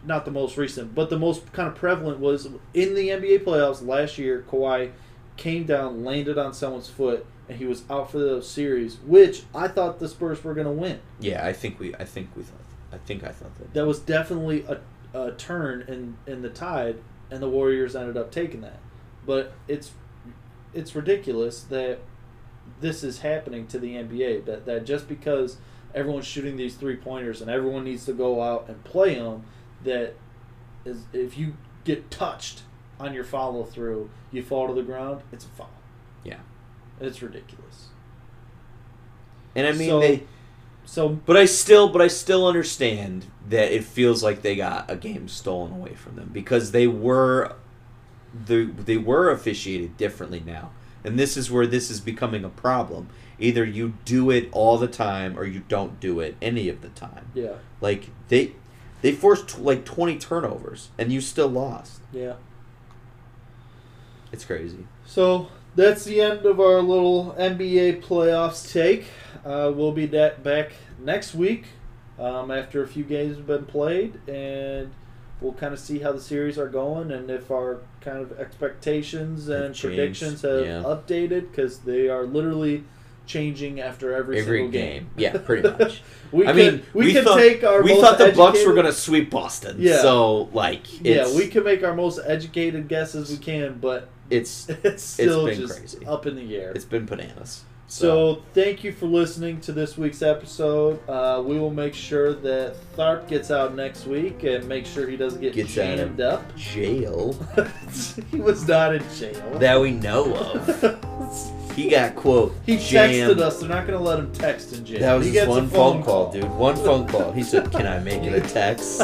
S2: not the most recent, but the most kind of prevalent was in the NBA playoffs last year. Kawhi came down, landed on someone's foot, and he was out for the series, which I thought the Spurs were going to win.
S3: Yeah, I think we I think we thought I think I thought that.
S2: That was definitely a, a turn in in the tide, and the Warriors ended up taking that. But it's it's ridiculous that this is happening to the NBA. That that just because everyone's shooting these three pointers and everyone needs to go out and play them, that is if you get touched on your follow through, you fall to the ground. It's a foul.
S3: Yeah.
S2: It's ridiculous.
S3: And I mean
S2: So-
S3: they
S2: So
S3: but I still but I still understand that it feels like they got a game stolen away from them because they were the they were officiated differently now. And this is where this is becoming a problem. Either you do it all the time or you don't do it any of the time.
S2: yeah,
S3: Like they they forced tw- like 20 turnovers and you still lost.
S2: yeah.
S3: It's crazy.
S2: So that's the end of our little NBA playoffs take. Uh, we'll be back next week um, after a few games have been played, and we'll kind of see how the series are going and if our kind of expectations and
S3: changed,
S2: predictions have
S3: yeah.
S2: updated because they are literally changing after every,
S3: Every
S2: single
S3: game. Yeah, pretty much.
S2: we
S3: I
S2: can,
S3: mean,
S2: we, can
S3: thought,
S2: take our
S3: we thought the Bucks were going to sweep Boston.
S2: Yeah.
S3: So like it's,
S2: Yeah, we can make our most educated guesses we can, but
S3: it's
S2: it's still
S3: been
S2: just
S3: crazy.
S2: up in the air.
S3: it's been bananas.
S2: So thank you for listening to this week's episode. Uh, we will make sure that Tharp gets out next week and make sure he doesn't get
S3: Gets
S2: jammed up.
S3: jail
S2: he was not in jail.
S3: that we know of. He got quote
S2: he
S3: jammed.
S2: texted us. They're not going to let him text in jail.
S3: That was
S2: he
S3: just one phone call, dude. One phone call. He said, "Can I make it a text?"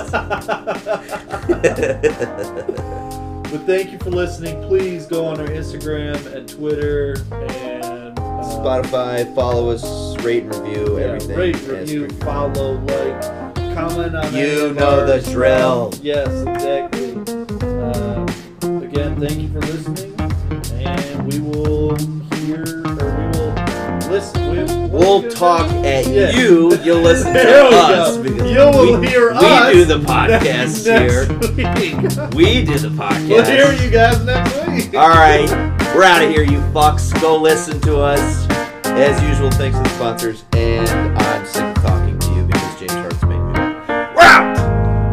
S2: But thank you for listening. Please go on our Instagram and Twitter and uh,
S3: Spotify, follow us, rate and review
S2: Yeah,
S3: everything.
S2: Rate,
S3: Yes,
S2: review,
S3: review.
S2: follow, like, comment on.
S3: You know the drill.
S2: Yes, exactly. Um, again, thank you for listening, and we will listen.
S3: We'll talk at
S2: Yeah.
S3: you. You'll listen to us
S2: go.
S3: because
S2: You will
S3: we,
S2: hear
S3: we
S2: us We
S3: do the podcast here.
S2: next week.
S3: We do the podcast.
S2: We'll hear you guys next week.
S3: All right, we're out of here, you fucks. Go listen to us. As usual, thanks to the sponsors and